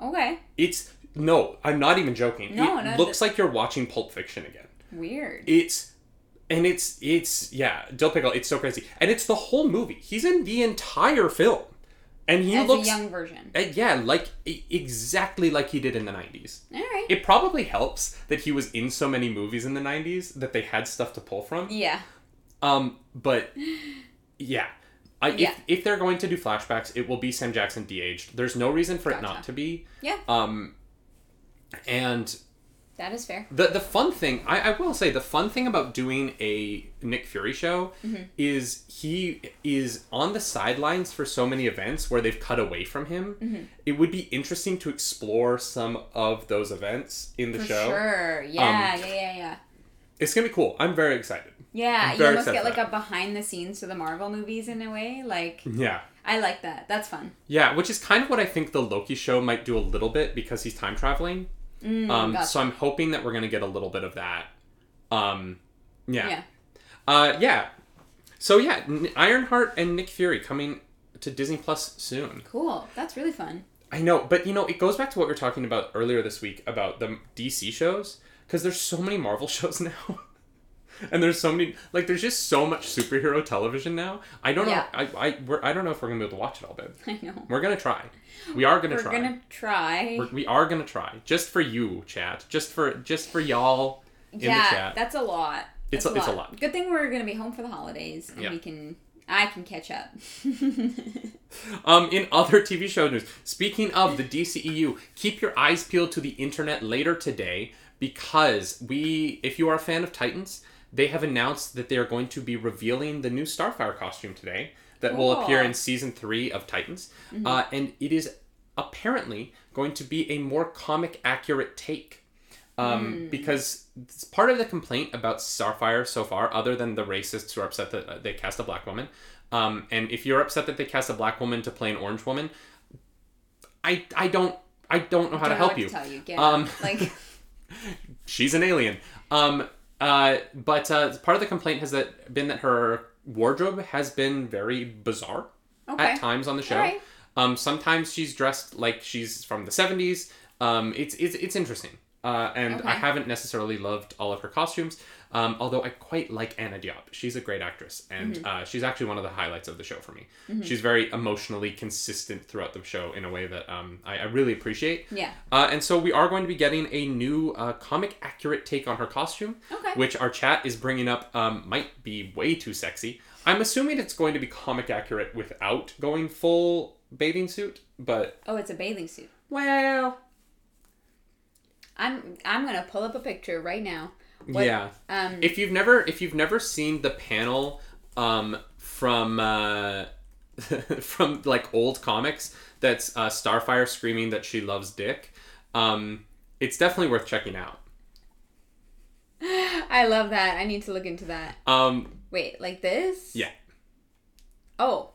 Okay. It's no, I'm not even joking. No, it no, looks like you're watching Pulp Fiction again. Weird. It's and it's it's yeah, Dill Pickle, it's so crazy. And it's the whole movie. He's in the entire film. And he As looks a young version. uh, yeah, like e- exactly like he did in the 90s. All right. It probably helps that he was in so many movies in the 90s that they had stuff to pull from. yeah. Um, but yeah. I, Yeah. If, if they're going to do flashbacks, it will be Sam Jackson de-aged. There's no reason for it not to be. Yeah. Um, and That is fair. the the fun thing, I, I will say, the fun thing about doing a Nick Fury show Mm-hmm. is he is on the sidelines for so many events where they've cut away from him. Mm-hmm. It would be interesting to explore some of those events in the For show. sure. Yeah, yeah, yeah, yeah. It's gonna be cool. I'm very excited. Yeah, I'm you almost get like a behind the scenes to the Marvel movies in a way. Like, Yeah. I like that. That's fun. Yeah, which is kind of what I think the Loki show might do a little bit because he's time traveling. Mm, um, gotcha. So I'm hoping that we're gonna get a little bit of that. Um, yeah. yeah. Uh, yeah. So yeah, N- Ironheart and Nick Fury coming to Disney Plus soon. Cool. That's really fun. I know, but you know, it goes back to what we were talking about earlier this week about the DC shows because there's so many Marvel [LAUGHS] shows now. [LAUGHS] And there's so many, like, there's just so much superhero television now. I don't know. I, I, we're, I don't know if we're gonna be able to watch it all, babe. [LAUGHS] I know. We're gonna try. We are gonna try. We're try. gonna try. We're, we are gonna try just for you, chat. Just for just for y'all in the yeah, chat. that's a lot. It's That's a- it's a lot. Good thing we're gonna be home for the holidays and Yeah. we can. I can catch up. [LAUGHS] Um, in other TV show news, speaking of the DCEU, keep your eyes peeled to the internet later today because we, if you are a fan of Titans, they have announced that they are going to be revealing the new Starfire costume today that will appear in season three of Titans, uh, and it is apparently going to be a more comic accurate take. Um, Because it's part of the complaint about Starfire so far, other than the racists who are upset that uh, they cast a black woman, um, and if you're upset that they cast a black woman to play an orange woman, I I don't I don't know how to Don't know help you. To tell you. Um, like [LAUGHS] She's an alien. Um, uh, but uh, part of the complaint has that been that her wardrobe has been very bizarre okay. at times on the show. Alright. Um, sometimes she's dressed like she's from the '70s. Um, it's it's it's interesting. Uh, and Okay. I haven't necessarily loved all of her costumes, um, although I quite like Anna Diop. She's a great actress, and Mm-hmm. uh, she's actually one of the highlights of the show for me. She's very emotionally consistent throughout the show in a way that um, I, I really appreciate. Yeah. Uh, and so we are going to be getting a new uh, comic accurate take on her costume, Okay. which our chat is bringing up um, might be way too sexy. I'm assuming it's going to be comic accurate without going full bathing suit, but Oh, it's a bathing suit. well, I'm I'm gonna pull up a picture right now. What- yeah. Um. If you've never if you've never seen the panel um, from uh, [LAUGHS] from like old comics, that's uh, Starfire screaming that she loves Dick. Um, it's definitely worth checking out. [GASPS] I love that. I need to look into that. Um, Wait, like this? yeah. Oh.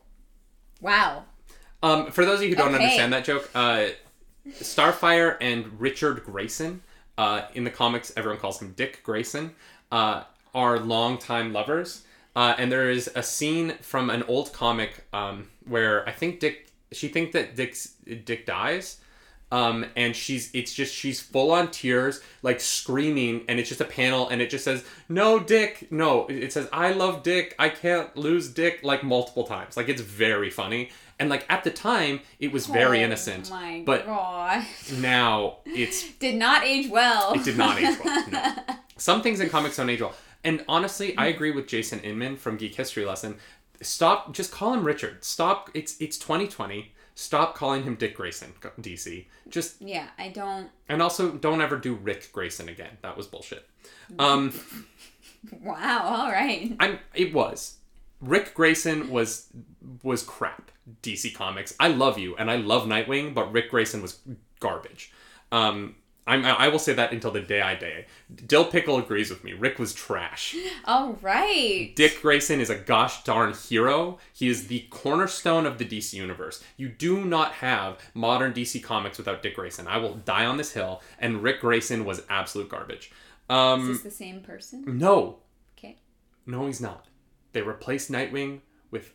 Wow. Um, for those of you who don't Okay. understand that joke, uh, Starfire and Richard Grayson, uh, in the comics, everyone calls him Dick Grayson, uh, are longtime lovers. Uh, and there is a scene from an old comic um, where I think Dick, she thinks that Dick's Dick dies. Um, and she's, it's just, she's full on tears, like screaming, and it's just a panel, and it just says, No, Dick, no. It says, I love Dick, I can't lose Dick, like multiple times. Like, it's very funny. And, like, at the time, it was very Oh innocent. My but God. now it's [LAUGHS] Did not age well. it did not age well. No. [LAUGHS] Some things in comics don't age well. And honestly, I agree with Jason Inman from Geek History Lesson. Stop. Just call him Richard. Stop. It's it's 2020. Stop calling him Dick Grayson, DC. Just yeah, I don't. and also don't ever do Rick Grayson again. That was bullshit. [LAUGHS] Um, Wow. All right. I'm. It was. Rick Grayson was was crap. DC Comics. I love you and I love Nightwing, but Rick Grayson was garbage. Um, I'm, I will say that until the day I die. Dill Pickle agrees with me. Rick was trash. [GASPS] All right. Dick Grayson is a gosh darn hero. He is the cornerstone of the DC universe. You do not have modern DC comics without Dick Grayson. I will die on this hill. And Rick Grayson was absolute garbage. Is Um, this the same person? no, Okay. no, he's not. They replaced Nightwing with.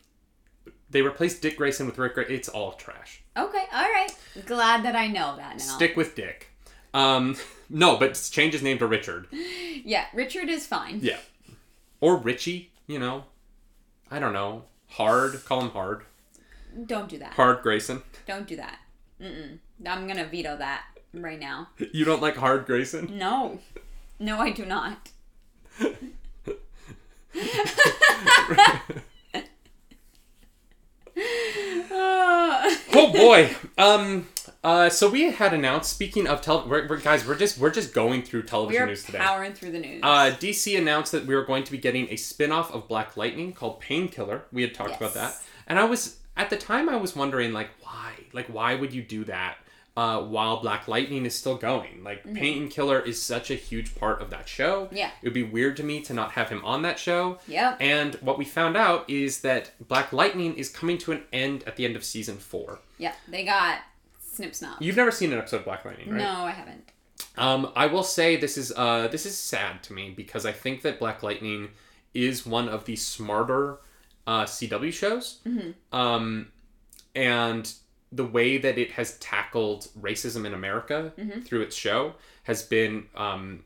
They replaced Dick Grayson with Rick. Gra- It's all trash. Okay. All right. Glad that I know that now. Stick with Dick. Um, [LAUGHS] no, but change his name to Richard. Yeah, Richard is fine. Yeah, or Richie. You know, I don't know. Hard. Call him Hard. Don't do that. Hard Grayson. Don't do that. Mm-mm. I'm gonna veto that right now. [LAUGHS] You don't like Hard Grayson? No. No, I do not. [LAUGHS] [LAUGHS] Oh. boy. Um. Uh. So we had announced. Speaking of tel, we're, we're, guys, we're just we're just going through we television are news today. powering through the news. Uh, DC announced that we were going to be getting a spin-off of Black Lightning called Painkiller. We had talked about that. And I was at the time I was wondering like why? Like why would you do that uh, while Black Lightning is still going? Like Painkiller is such a huge part of that show. Mm-hmm. Yeah. It would be weird to me to not have him on that show. Yeah. And what we found out is that Black Lightning is coming to an end at the end of season 4. Yeah, they got snip snop. You've never seen an episode of Black Lightning, right? No, I haven't. Um, I will say this is uh, this is sad to me because I think that Black Lightning is one of the smarter uh, CW shows, um, and the way that it has tackled racism in America through its show has been um,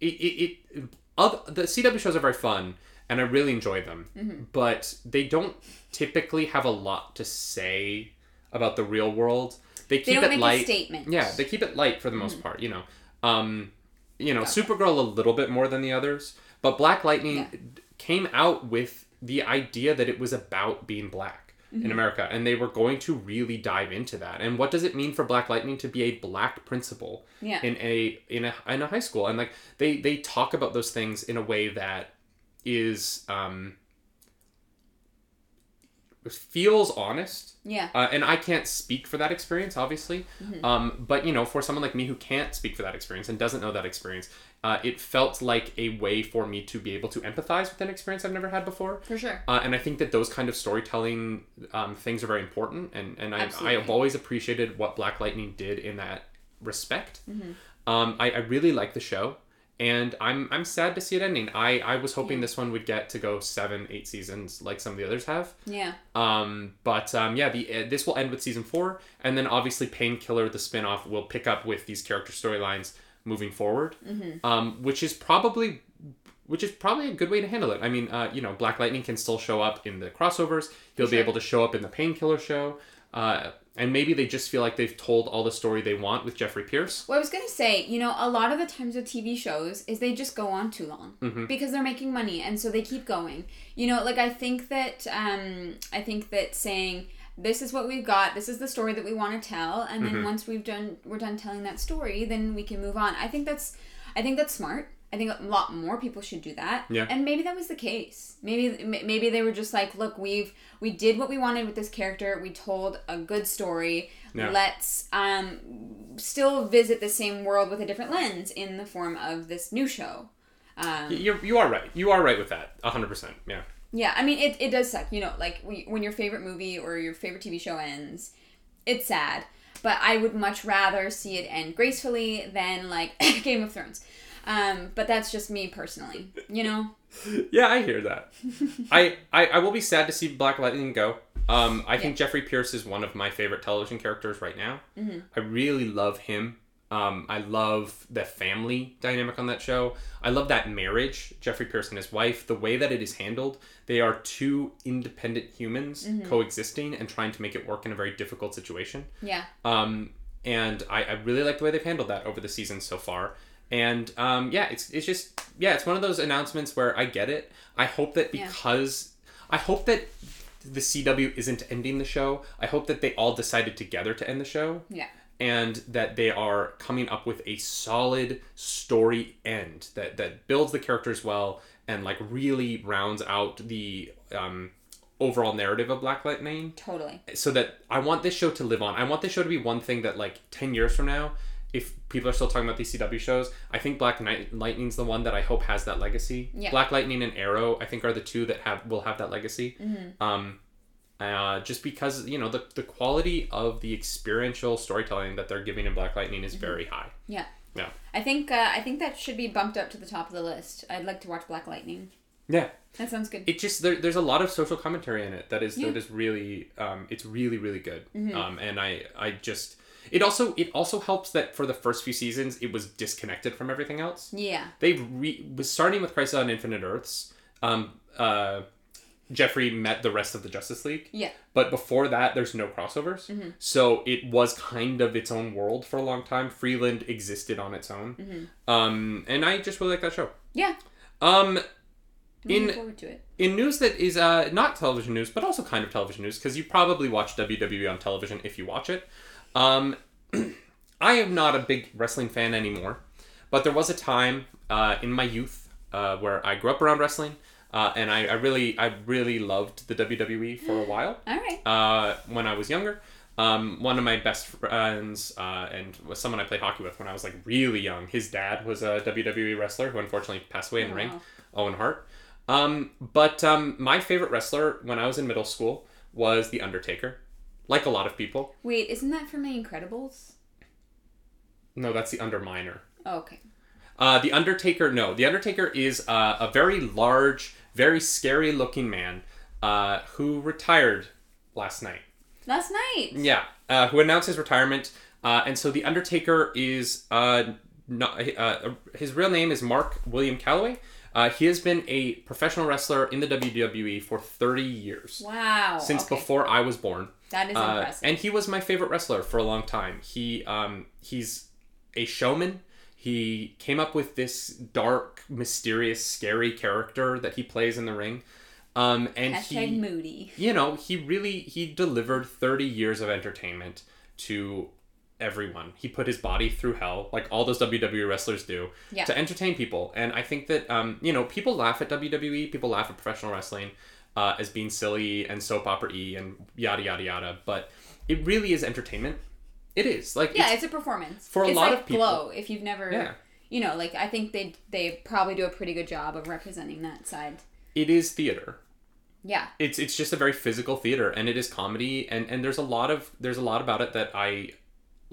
it, it, it other, the CW shows are very fun and I really enjoy them, but they don't typically have a lot to say about the real world. They keep They don't it make light. a statement. Yeah, they keep it light for the most part, you know. Um, you know, Supergirl a little bit more than the others, but Black Lightning Yeah. came out with the idea that it was about being black Mm-hmm. in America, and they were going to really dive into that. And what does it mean for Black Lightning to be a black principal Yeah. in a in a in a high school? And like they they talk about those things in a way that is um feels honest yeah. uh, and I can't speak for that experience, obviously. Um, but you know, for someone like me who can't speak for that experience and doesn't know that experience, uh, it felt like a way for me to be able to empathize with an experience I've never had before. For sure. Uh, and I think that those kind of storytelling um, things are very important, and and I, I have always appreciated what Black Lightning did in that respect. Mm-hmm. Um, I, I really like the show, and I'm I'm sad to see it ending. I I was hoping this one would get to go seven, eight seasons like some of the others have. Yeah. Um, but um, yeah, the uh, this will end with season four, and then obviously Painkiller, the spin-off, will pick up with these character storylines moving forward, um, which is probably which is probably a good way to handle it. I mean, uh, you know, Black Lightning can still show up in the crossovers. He'll be able to show up in the Painkiller show, uh, and maybe they just feel like they've told all the story they want with Jeffrey Pierce. Well, I was gonna say, you know, a lot of the times with TV shows is they just go on too long Mm-hmm. because they're making money, and so they keep going. You know, like I think that um, I think that saying this is what we've got, this is the story that we want to tell, and Mm-hmm. then once we've done we're done telling that story, then we can move on. I think that's I think that's smart. I think a lot more people should do that. Yeah. And maybe that was the case. Maybe maybe they were just like, look, we've we did what we wanted with this character. We told a good story. Yeah. Let's um still visit the same world with a different lens in the form of this new show. Um, You're, you are right. You are right with that. hundred percent. Yeah. yeah, I mean, it, it does suck. You know, like we, when your favorite movie or your favorite TV show ends, it's sad. But I would much rather see it end gracefully than like [LAUGHS] Game of Thrones. Um, but that's just me personally, you know. [LAUGHS] Yeah, I hear that. I, I I will be sad to see Black Lightning go. Um, I think Jeffrey Pierce is one of my favorite television characters right now. Mm-hmm. I really love him. Um, I love the family dynamic on that show. I love that marriage, Jeffrey Pierce and his wife. The way that it is handled, they are two independent humans Mm-hmm. coexisting and trying to make it work in a very difficult situation. Yeah, Um, and I, I really like the way they've handled that over the season so far. And um, yeah, it's it's just yeah, it's one of those announcements where I get it. I hope that Yeah. because I hope that the CW isn't ending the show. I hope that they all decided together to end the show yeah, and that they are coming up with a solid story end that that builds the characters well and like really rounds out the um, overall narrative of Black Lightning totally. so that I want this show to live on. I want this show to be one thing that like 10 years from now if people are still talking about these CW shows, I think Black Knight Lightning's the one that I hope has that legacy. Yeah. Black Lightning and Arrow, I think, are the two that have will have that legacy. Mm-hmm. Um, uh, just because you know the the quality of the experiential storytelling that they're giving in Black Lightning is very high. Yeah. Yeah. I think uh, I think that should be bumped up to the top of the list. I'd like to watch Black Lightning. Yeah, That sounds good. it just there, there's a lot of social commentary in it that is Yeah. that is really um, it's really really good Mm-hmm. um, and I I just it also it also helps that for the first few seasons it was disconnected from everything else yeah. they've re- was starting with Crisis on Infinite Earths um, uh, Jeffrey met the rest of the Justice League Yeah. but before that there's no crossovers Mm-hmm. so it was kind of its own world for a long time Freeland existed on its own Mm-hmm. um, and I just really like that show Yeah. um, looking In- forward to it. In news that is uh, not television news, but also kind of television news, because you probably watch WWE on television if you watch it. Um, [CLEARS THROAT] I am not a big wrestling fan anymore, but there was a time uh, in my youth uh, where I grew up around wrestling, uh, and I, I really, I really loved the WWE for a while [GASPS] All right. uh, when I was younger. Um, one of my best friends uh, and was someone I played hockey with when I was like really young. His dad was a WWE wrestler who unfortunately passed away in the Oh, ring, wow. Owen Hart. Um, but um, my favorite wrestler when I was in middle school was The Undertaker. Like a lot of people. Wait, isn't that from The Incredibles? No, that's The Underminer. Oh, okay. Uh, the Undertaker, no. The Undertaker is uh, a very large, very scary looking man uh, who retired last night. Last night. Yeah, uh, who announced his retirement. Uh, and so the Undertaker is uh, not, uh, his real name is Mark William Calloway. Uh, he has been a professional wrestler in the WWE for 30 years. Wow. Since okay. before I was born. That is Uh, impressive. and he was my favorite wrestler for a long time. He um, he's a showman. He came up with this dark, mysterious, scary character that he plays in the ring. Um, and Hashtag he, moody. you know, he really he delivered 30 years of entertainment to everyone. He put his body through hell, like all those WWE wrestlers do, Yeah. to entertain people. And I think that um, you know, people laugh at WWE, people laugh at professional wrestling uh, as being silly and soap opera y and yada yada yada. But it really is entertainment. It is like Yeah, it's, it's a performance. for a it's lot like of people- Glow, if you've never, Yeah. you know, like I think they they probably do a pretty good job of representing that side. it is theater. Yeah. It's it's just a very physical theater, and it is comedy, and and there's a lot of there's a lot about it that I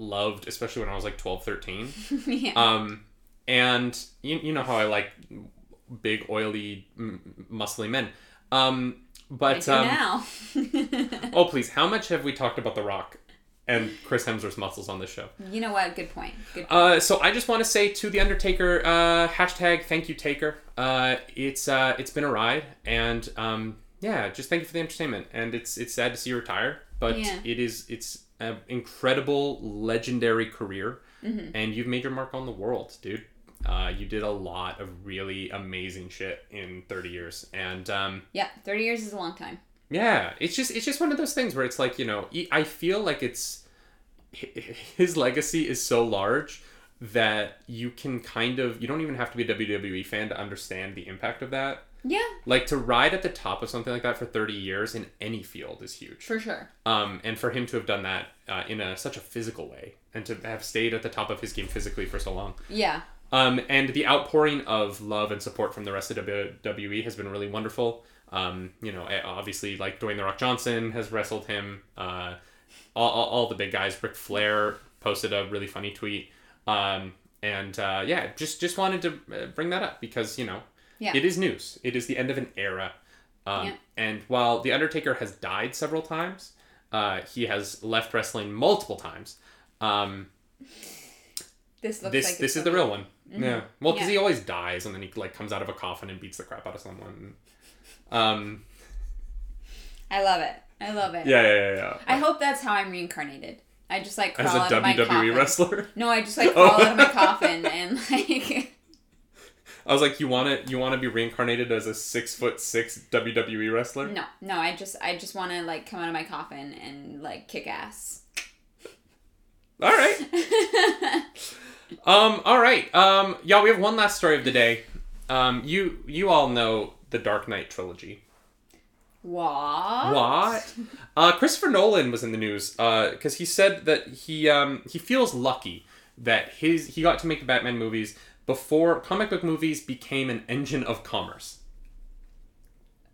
loved, especially when I was like 12, 13. [LAUGHS] yeah. Um, and you, you know how I like big, oily, m- muscly men. Um, but um, now. [LAUGHS] oh [LAUGHS] please, how much have we talked about The Rock and Chris Hemsworth's muscles on this show? you know what? Good point. Good. Point. Uh, so I just want to say to the Undertaker, uh, hashtag thank you Taker. Uh, it's uh, it's been a ride, and um, yeah, just thank you for the entertainment. And it's it's sad to see you retire, but Yeah. it is it's an incredible, legendary career, Mm-hmm. and you've made your mark on the world, dude. Uh, you did a lot of really amazing shit in 30 years, and um, yeah, thirty years is a long time. yeah, it's just it's just one of those things where it's like you know I feel like it's his legacy is so large that you can kind of you don't even have to be a WWE fan to understand the impact of that. Yeah, Like to ride at the top of something like that for 30 years in any field is huge. for sure. Um, and for him to have done that uh, in a such a physical way and to have stayed at the top of his game physically for so long. Yeah. Um, and the outpouring of love and support from the rest of WWE has been really wonderful. Um, you know, eh, obviously, like Dwayne the Rock Johnson has wrestled him. Uh, all, all, all the big guys. Ric Flair posted a really funny tweet. Um, and uh, yeah, just just wanted to uh, bring that up because you know, Yeah. it is news. It is the end of an era. Um, Yeah. And while the Undertaker has died several times, uh, he has left wrestling multiple times. Um, This looks this like this is the real one. Yeah. Well, because Yeah. he always dies, and then he like comes out of a coffin and beats the crap out of someone. Um. I love it. I love it. Yeah, yeah, yeah. yeah. I hope that's how I'm reincarnated. I just like crawl As a out of my WWE coffin. wrestler, No, I just like Oh. out of my coffin and [LAUGHS] like I was like, you want to you want to be reincarnated as a six foot six WWE wrestler? no, no. I just I just want to like come out of my coffin and like kick ass. All right. [LAUGHS] Um. All right. Um. Yeah, we have one last story of the day. Um. You you all know the Dark Knight trilogy. what? What? Uh, Christopher Nolan was in the news uh because he said that he um, he feels lucky that his he got to make the Batman movies before comic book movies became an engine of commerce.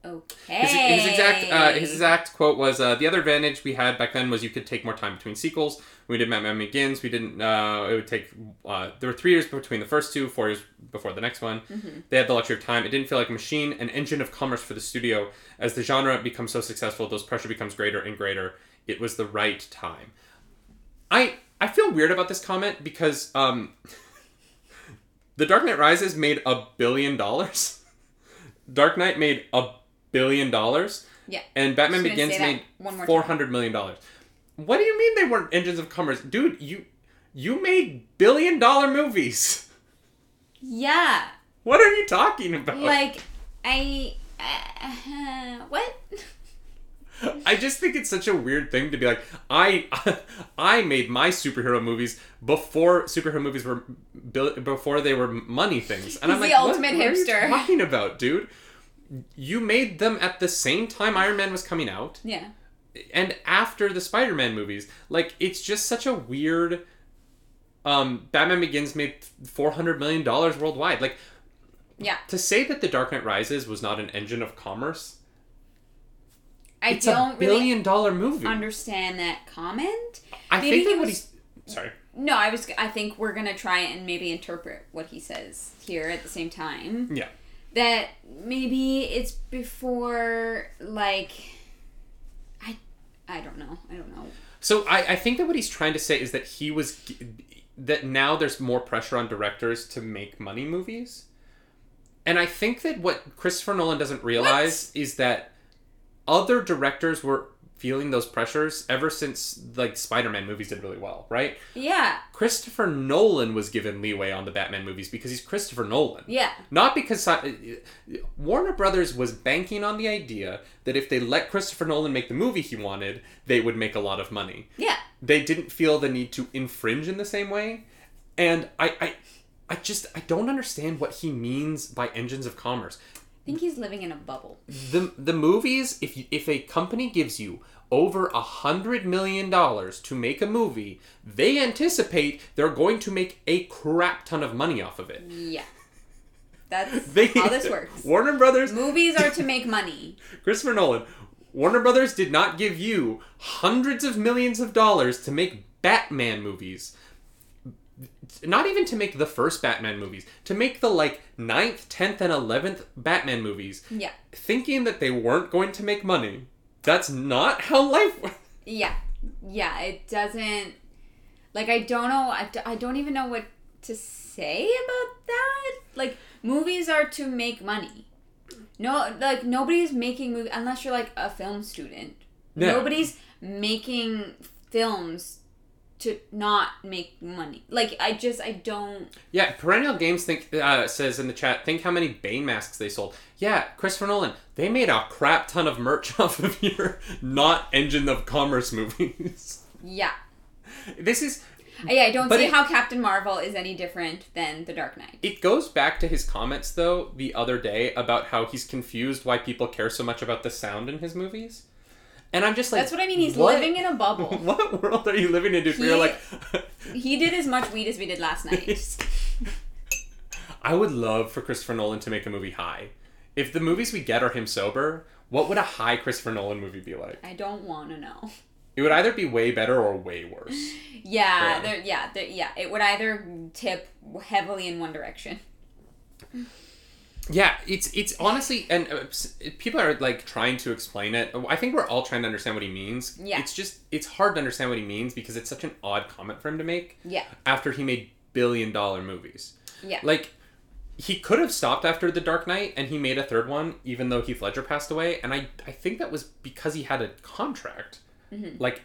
Okay. His, his exact uh, his exact quote was uh, the other advantage we had back then was you could take more time between sequels. We did Batman Begins, we didn't. Uh, it would take. Uh, there were three years between the first two, four years before the next one. They had the luxury of time. It didn't feel like a machine, an engine of commerce for the studio. As the genre becomes so successful, those pressure becomes greater and greater. It was the right time. I I feel weird about this comment because um, The Dark Knight Rises made a billion dollars. [LAUGHS] Dark Knight made a billion dollars. Yeah. And Batman Begins made four hundred million dollars. What do you mean they weren't engines of commerce, dude? You you made billion dollar movies. Yeah. What are you talking about? Like I uh, what? [LAUGHS] I just think it's such a weird thing to be like, I, [LAUGHS] I made my superhero movies before superhero movies were built before they were money things, and I'm He's like, the what, ultimate what are you talking about, dude? You made them at the same time Iron Man was coming out, Yeah. and after the Spider-Man movies. Like, it's just such a weird. Um, Batman Begins made four hundred million dollars worldwide. Like, Yeah. to say that The Dark Knight Rises was not an engine of commerce, I it's don't a billion dollar really movie. understand that comment. I maybe think that what he's sorry. No, I was. I think we're gonna try and maybe interpret what he says here at the same time. Yeah. That maybe it's before like. I, I don't know. I don't know. So I, I think that what he's trying to say is that he was that now there's more pressure on directors to make money movies, and I think that what Christopher Nolan doesn't realize is that other directors were feeling those pressures ever since like Spider-Man movies did really well, right? Yeah. Christopher Nolan was given leeway on the Batman movies because he's Christopher Nolan. Yeah. Not because Warner Brothers was banking on the idea that if they let Christopher Nolan make the movie he wanted, they would make a lot of money. Yeah. They didn't feel the need to infringe in the same way, and I, I, I just I don't understand what he means by engines of commerce. I think he's living in a bubble. The the movies, if you, if a company gives you over a hundred million dollars to make a movie, they anticipate they're going to make a crap ton of money off of it. Yeah. [LAUGHS] That's They, how this works. Warner Brothers Movies are to [LAUGHS] make money. Christopher Nolan, Warner Brothers did not give you hundreds of millions of dollars to make Batman movies. Not even to make the first Batman movies, to make the like ninth, 10th, and 11th Batman movies, Yeah. thinking that they weren't going to make money. That's not how life works. Yeah. Yeah. It doesn't. Like, I don't know. I don't even know what to say about that. Like, movies are to make money. No, like, nobody's making movies unless you're like a film student. Yeah. Nobody's making films to not make money. Like, I just, I don't. Yeah, Perennial Games think uh, says in the chat, think how many Bane masks they sold. Yeah, Christopher Nolan, they made a crap ton of merch [LAUGHS] off of your not engine of commerce movies. Yeah. this is Yeah, I don't see it- how Captain Marvel is any different than The Dark Knight. It goes back to his comments, though, the other day about how he's confused why people care so much about the sound in his movies. And I'm just like, That's what I mean. He's what- living in a bubble. [LAUGHS] What world are you living in? If you're like, [LAUGHS] He did as much weed as we did last [LAUGHS] night. I would love for Christopher Nolan to make a movie high. If the movies we get are him sober, what would a high Christopher Nolan movie be like? I don't want to know. It would either be way better or way worse. Yeah, Yeah. there, yeah, yeah. It would either tip heavily in one direction. Yeah, it's it's honestly, and uh, people are like trying to explain it. I think we're all trying to understand what he means. Yeah. It's just it's hard to understand what he means because it's such an odd comment for him to make Yeah, after he made billion dollar movies. yeah, Like he could have stopped after The Dark Knight and he made a third one even though Heath Ledger passed away and I I think that was because he had a contract. Mhm. Like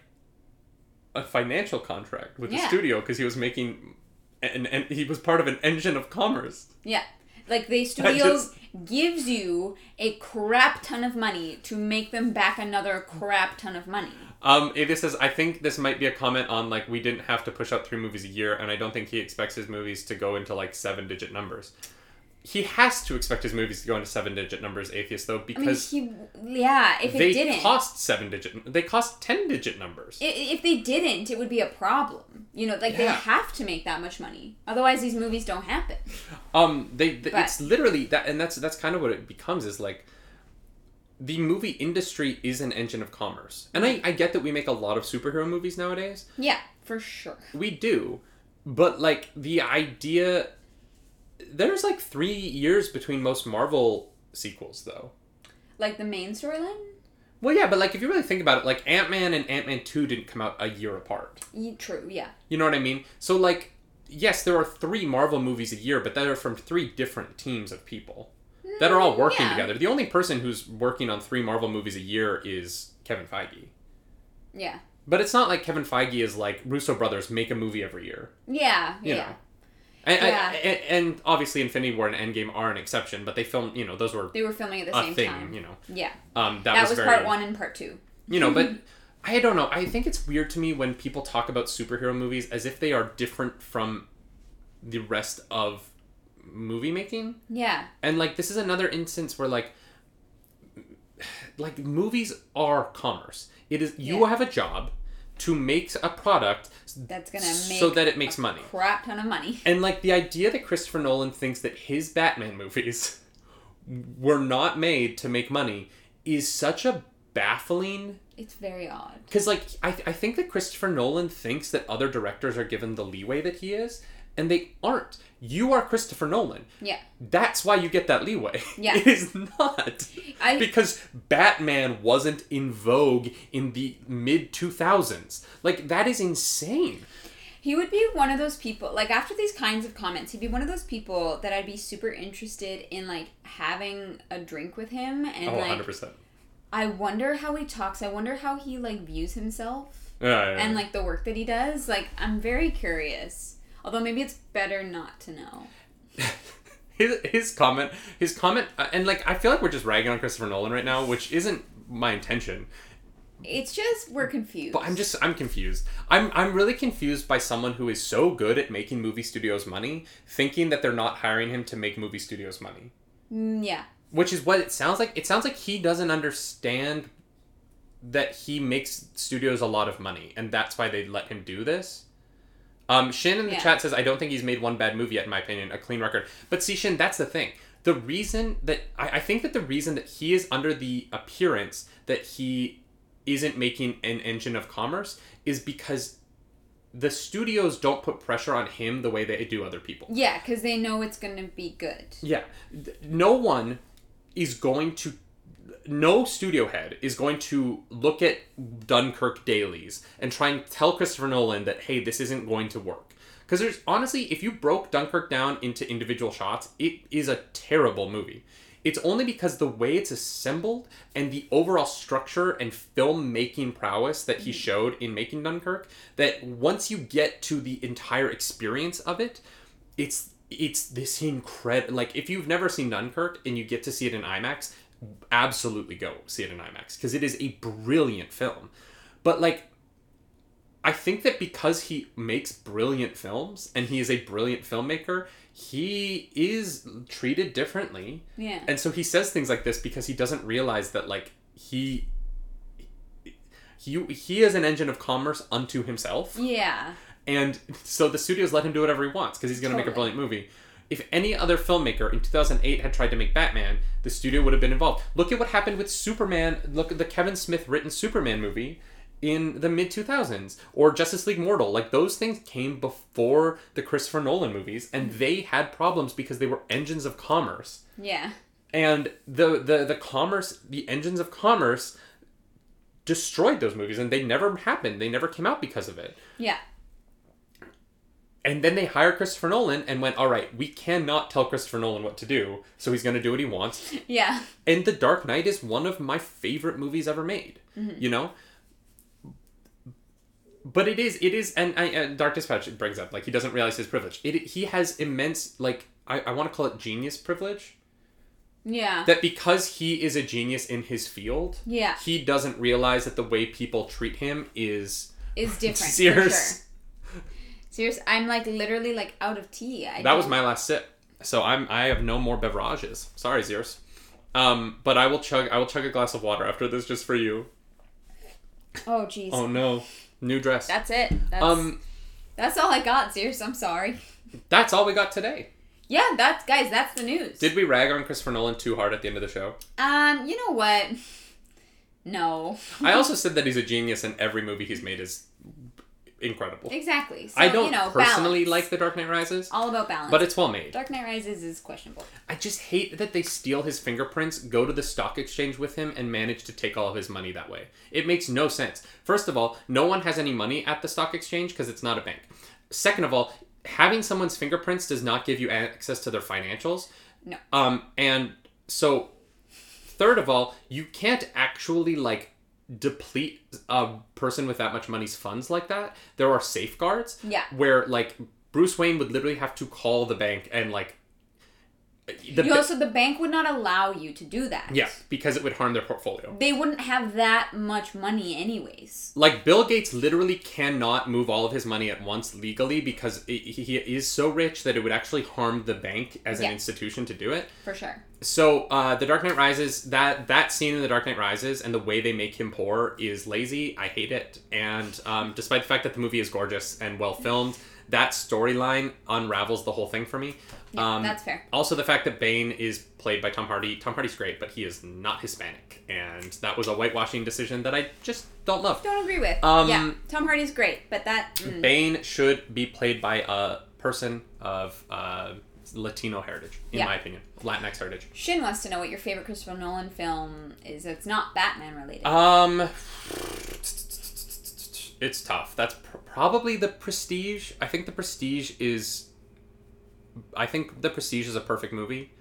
a financial contract with the studio because he was making and, and he was part of an engine of commerce. yeah. Like the [LAUGHS] studio just- gives you a crap ton of money to make them back another crap ton of money. Um, it says I think this might be a comment on like we didn't have to push out three movies a year, and I don't think he expects his movies to go into like seven digit numbers. He has to expect his movies to go into seven digit numbers, atheist though, I mean, because he, yeah. If they it didn't, cost seven digit. They cost ten digit numbers. if they didn't, it would be a problem. You know, like they have to make that much money, otherwise these movies don't happen. Um, they, th But- it's literally that, and that's that's kind of what it becomes is like. The movie industry is an engine of commerce, and I, I get that we make a lot of superhero movies nowadays. Yeah, for sure. We do, but like the idea, there's like three years between most Marvel sequels, though. Like the main storyline. Well, yeah, but like if you really think about it, like Ant Man and Ant Man Two didn't come out a year apart. True. Yeah. You know what I mean? So like, yes, there are three Marvel movies a year, but that are from three different teams of people that are all mm, working yeah. together. The only person who's working on three Marvel movies a year is Kevin Feige. Yeah. But it's not like Kevin Feige is like Russo brothers make a movie every year. Yeah. You yeah. know. And, Yeah. and, and obviously, Infinity War and Endgame are an exception, but they filmed, you know, those were They were filming at the a same thing, time. you know. Yeah. Um, that, That, was, was, very, part one and part two. You know, but [LAUGHS] I don't know. I think it's weird to me when people talk about superhero movies as if they are different from the rest of movie making. Yeah. And like this is another instance where like [SIGHS] like movies are commerce. It is you Yeah. have a job to make a product That's gonna make so that it makes a money. crap ton of money. And like the idea that Christopher Nolan thinks that his Batman movies [LAUGHS] were not made to make money is such a baffling It's very odd. because like I, I think that christopher nolan thinks that other directors are given the leeway that he is and they aren't you are christopher nolan Yeah. that's why you get that leeway [LAUGHS] Yeah. it is not I because batman wasn't in vogue in the mid 2000s like that is insane He would be one of those people, like after these kinds of comments, he'd be one of those people that I'd be super interested in, like having a drink with him, and oh like 100% I wonder how he talks. I wonder how he like views himself yeah, yeah, and like the work that he does. Like I'm very curious. Although maybe it's better not to know. [LAUGHS] his, his comment his comment uh, and like i feel like we're just ragging on christopher nolan right now which isn't my intention It's just we're confused. But I'm just I'm confused. I'm I'm really confused by someone who is so good at making movie studios money, thinking that they're not hiring him to make movie studios money. Mm, yeah. Which is what it sounds like. It sounds like he doesn't understand that he makes studios a lot of money, and that's why they let him do this. Um, Shin in the Yeah. chat says, "I don't think he's made one bad movie yet, in my opinion. A clean record." But see, Shin, that's the thing. The reason that I, I think that the reason that he is under the appearance that he isn't making an engine of commerce is because the studios don't put pressure on him the way they do other people. Yeah, because they know it's gonna be good. Yeah. No one is going to no studio head is going to look at Dunkirk dailies and try and tell Christopher Nolan that hey, this isn't going to work. Because there's honestly, if you broke Dunkirk down into individual shots, it is a terrible movie. It's only because the way it's assembled and the overall structure and filmmaking prowess that he mm-hmm. showed in making Dunkirk that once you get to the entire experience of it, it's it's this incredible like if you've never seen Dunkirk and you get to see it in IMAX, absolutely go see it in IMAX because it is a brilliant film. But like I think that because he makes brilliant films and he is a brilliant filmmaker, he is treated differently. Yeah. And so he says things like this because he doesn't realize that like he he he is an engine of commerce unto himself. Yeah. And so the studios let him do whatever he wants because he's going to make a brilliant movie. If any other filmmaker in 2008 had tried to make Batman, the studio would have been involved. Look at what happened with Superman. Look at the Kevin Smith written Superman movie in the mid 2000s or Justice League Mortal. Like those things came before the Christopher Nolan movies and mm-hmm. they had problems because they were engines of commerce. Yeah. And the the the commerce, the engines of commerce destroyed those movies and they never happened. They never came out because of it. Yeah. And then they hire Christopher Nolan and went, all right, we cannot tell Christopher Nolan what to do, so he's going to do what he wants. [LAUGHS] Yeah. And The Dark Knight is one of my favorite movies ever made. Mm-hmm. You know? But it is, it is, and, I and Dark Dispatch brings up, like, he doesn't realize his privilege. It, he has immense, like, I, I want to call it genius privilege. Yeah. That because he is a genius in his field, Yeah. he doesn't realize that the way people treat him is Is different. Serious. Serious. I'm like literally like out of tea. I That was my last sip. So I'm I have no more beverages. Sorry, Zeus. Um, but I will chug I will chug a glass of water after this just for you. Oh jeez. Oh no. New dress. That's it. That's, um that's all I got, Zeus. I'm sorry. that's all we got today. Yeah, that's guys. That's the news. Did we rag on Christopher Nolan too hard at the end of the show? um, you know what? No. I [LAUGHS] also said that he's a genius and every movie he's made is incredible. exactly. So, I don't you know, personally balance. like The Dark Knight Rises, all about balance. but it's well made. Dark Knight Rises is questionable. I just hate that they steal his fingerprints, go to the stock exchange with him, and manage to take all of his money that way. It makes no sense. First of all, no one has any money at the stock exchange because it's not a bank. Second of all, having someone's fingerprints does not give you access to their financials. No. Um, and so, third of all, you can't actually like deplete a person with that much money's funds like that. There are safeguards Yeah. where like Bruce Wayne would literally have to call the bank and like the you also the bank would not allow you to do that. yeah, because it would harm their portfolio. They wouldn't have that much money anyways. Like Bill Gates literally cannot move all of his money at once legally because he he is so rich that it would actually harm the bank as an institution to do it. For sure. So, uh, The Dark Knight Rises, that that scene in The Dark Knight Rises and the way they make him poor is lazy. I hate it. And um, despite the fact that the movie is gorgeous and well filmed, that storyline unravels the whole thing for me. Yeah, um, that's fair. Also, the fact that Bane is played by Tom Hardy. Tom Hardy's great, but he is not Hispanic, and that was a whitewashing decision that I just don't love. Don't agree with. Um, yeah, Tom Hardy's great, but that mm, Bane should be played by a person of uh, Latino heritage, in Yeah. my opinion, Latinx heritage. Shin wants to know what your favorite Christopher Nolan film is. It's not Batman related. Um, it's tough. That's pr- probably the Prestige. I think the Prestige is. I think the Prestige is a perfect movie.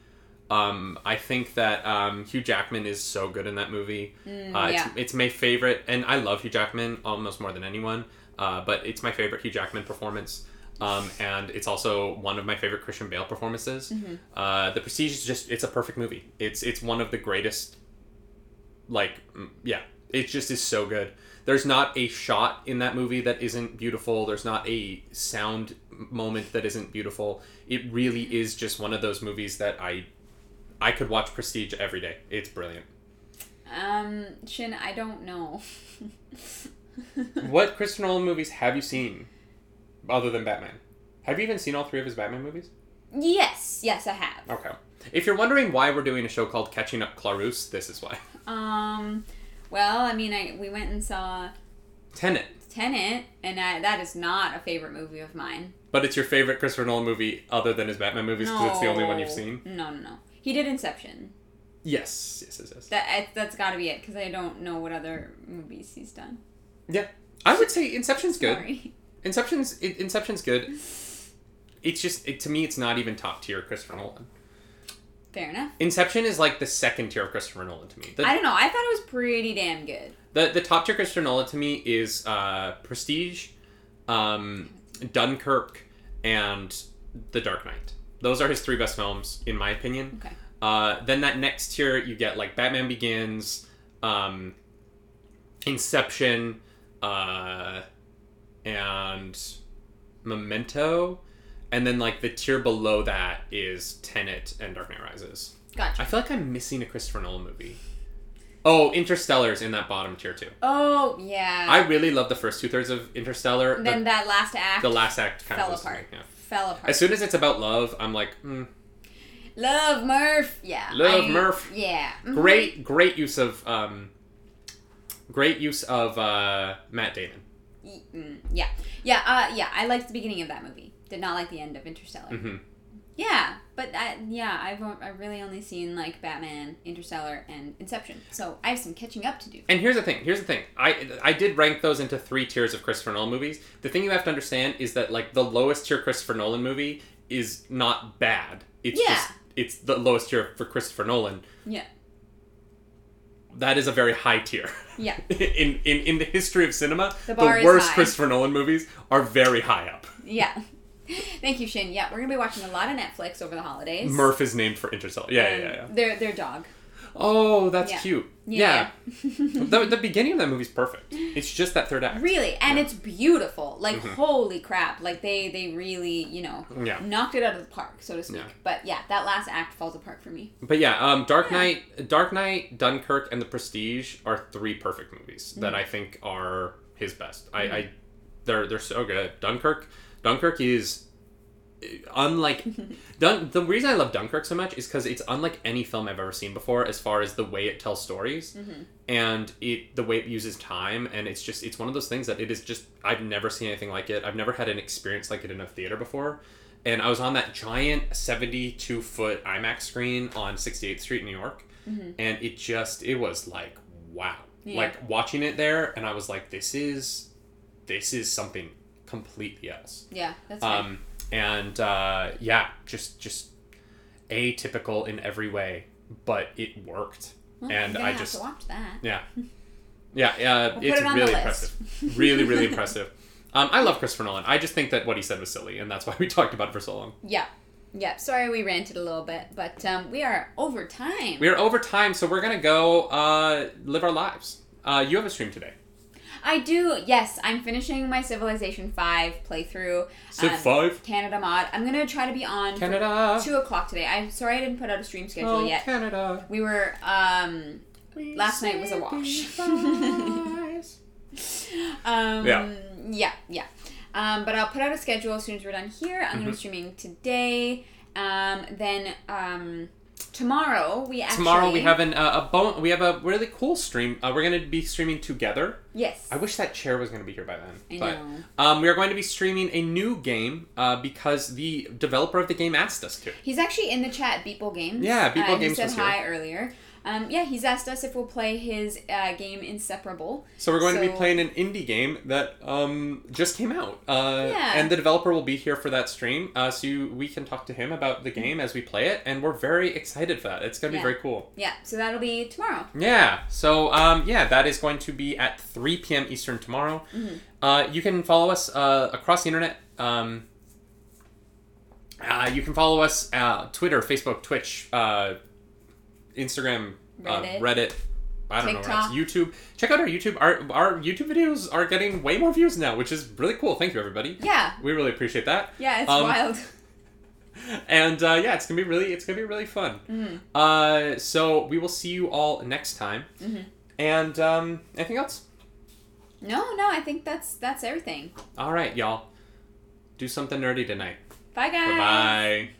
Um, I think that um, Hugh Jackman is so good in that movie. uh, Mm, yeah. it's, it's my favorite, and I love Hugh Jackman almost more than anyone. Uh, but it's my favorite Hugh Jackman performance. Um, and it's also one of my favorite Christian Bale performances. Mm-hmm. Uh, the Prestige is just—it's a perfect movie. It's it's one of the greatest like yeah it just is so good there's not a shot in that movie that isn't beautiful. There's not a sound moment that isn't beautiful. It really is just one of those movies that i i could watch prestige every day. It's brilliant. Um, Shin, I don't know. what [LAUGHS] christopher nolan movies have you seen other than batman? Have you even seen all three of his batman movies? Yes, yes, I have. okay. If you're wondering why we're doing a show called catching up clarus this is why. Um, well, I mean, I we went and saw tenet Tenet, and I, that is not a favorite movie of mine. but it's your favorite christopher nolan movie other than his batman movies because it's the only one you've seen No, no, no. He did Inception. yes yes yes yes That that's got to be it because I don't know what other movies he's done. Yeah, I would say Inception's good. Sorry. [LAUGHS] Inception's In- Inception's good. It's just it, to me, it's not even top tier Christopher Nolan. Fair enough. Inception is like the second tier of Christopher Nolan to me. The, I don't know. I thought it was pretty damn good. the, the top tier Christopher Nolan to me is uh, Prestige, um, Dunkirk, and The Dark Knight. Those are his three best films, in my opinion. Okay. Uh, then that next tier, you get like Batman Begins, um, Inception, uh, and Memento, and then like the tier below that is Tenet and Dark Knight Rises. Gotcha. I feel like I'm missing a Christopher Nolan movie. Oh, Interstellar's in that bottom tier too. Oh yeah. I really love the first two thirds of Interstellar. then The, that last act the last act kind of fell of apart. Yeah. Fell apart. As soon as it's about love, I'm like, mm, Love Murph. Yeah. Love I- Murph. Yeah. Mhm. great, great use of um, great use of uh, Matt Damon. Mm, Yeah. Yeah. Uh, yeah. I liked the beginning of that movie. Did not like the end of Interstellar. hmm Yeah, but I, yeah, I've I've really only seen like Batman, Interstellar, and Inception. So I have some catching up to do. And here's the thing. Here's the thing. I I did rank those into three tiers of Christopher Nolan movies. The thing you have to understand is that like the lowest tier Christopher Nolan movie is not bad. It's Yeah. just it's the lowest tier for Christopher Nolan. Yeah. That is a very high tier. Yeah. [LAUGHS] in, in in the history of cinema, The the, worst high. Christopher Nolan movies are very high up. Yeah. [LAUGHS] [LAUGHS] Thank you, Shin. Yeah, we're gonna be watching a lot of Netflix over the holidays. Murph is named for Interstellar. Yeah, yeah, yeah, yeah. Their their dog. Oh, that's Yeah. cute. Yeah. Yeah. [LAUGHS] the, the beginning of that movie's perfect. It's just that third act. Really, and Yeah. it's beautiful. Like Mhm. holy crap! Like they they really you know Yeah. knocked it out of the park, so to speak. But yeah, that last act falls apart for me. But yeah, um, Dark. Knight, Dark Knight, Dunkirk, and The Prestige are three perfect movies that Mm. I think are his best. I, Mhm. I, they're they're so good. Dunkirk, Dunkirk is uh, unlike [LAUGHS] Dun- the reason I love Dunkirk so much is because it's unlike any film I've ever seen before, as far as the way it tells stories Mhm. and it the way it uses time, and it's just it's one of those things that it is just I've never seen anything like it. I've never had an experience like it in a theater before. And I was on that giant 72 foot IMAX screen on 68th Street, in New York, Mhm. and it just it was like wow, Yeah. like watching it there, and I was like, this is this is something completely else. Yeah, that's right. Um, and uh, yeah, just just atypical in every way, but it worked. Well, and have just- watch that. Yeah, [LAUGHS] yeah, uh, We'll it's it really impressive. really, really [LAUGHS] impressive. Um, I love Christopher Nolan. I just think that what he said was silly, and that's why we talked about it for so long. Yeah. Yeah. Sorry we ranted a little bit, but um, we are over time. We are over time, so we're gonna go uh, live our lives. Uh, you have a stream today. I do. Yes, I'm finishing my Civilization Five playthrough. Civ Um, five. Canada mod. I'm gonna try to be on Canada. two o'clock today. I'm sorry I didn't put out a stream schedule Oh, yet. Canada. We were um We Last night was a wash. [LAUGHS] um Yeah. yeah yeah. Um, but I'll put out a schedule as soon as we're done here. I'm Mm-hmm. gonna be streaming today. Um, then um, tomorrow we actually Tomorrow we have an uh, a bon- we have a really cool stream. Uh, we're gonna be streaming together. yes. I wish that chair was gonna be here by then. I but know. um, we are going to be streaming a new game uh, because the developer of the game asked us to. He's actually in the chat, Beeple Games. Yeah, Beeple uh, Games He was said here. hi earlier. Um, yeah, he's asked us if we'll play his uh, game Inseparable. So we're going to be playing an indie game that um, just came out. Uh, Yeah. And the developer will be here for that stream, uh, so you, we can talk to him about the game as we play it, and we're very excited for that. It's going to Yeah. be very cool. Yeah, so that'll be tomorrow. Yeah. So um, yeah, that is going to be at 3 p.m. Eastern tomorrow. Mm-hmm. Uh, you can follow us uh, across the internet. Um, uh, you can follow us uh, Twitter, Facebook, Twitch, uh, Instagram, Reddit. Uh, Reddit. I don't know TikTok. where. YouTube. Check out our YouTube. Our our YouTube videos are getting way more views now, which is really cool. Thank you, everybody. Yeah, We really appreciate that. yeah, it's Um, wild. [LAUGHS] And uh, yeah, it's gonna be really it's gonna be really fun. Mm-hmm. Uh, so we will see you all next time. Mhm. And um, anything else? No, no, I think that's that's everything. All right, y'all. Do something nerdy tonight. Bye, guys. Bye.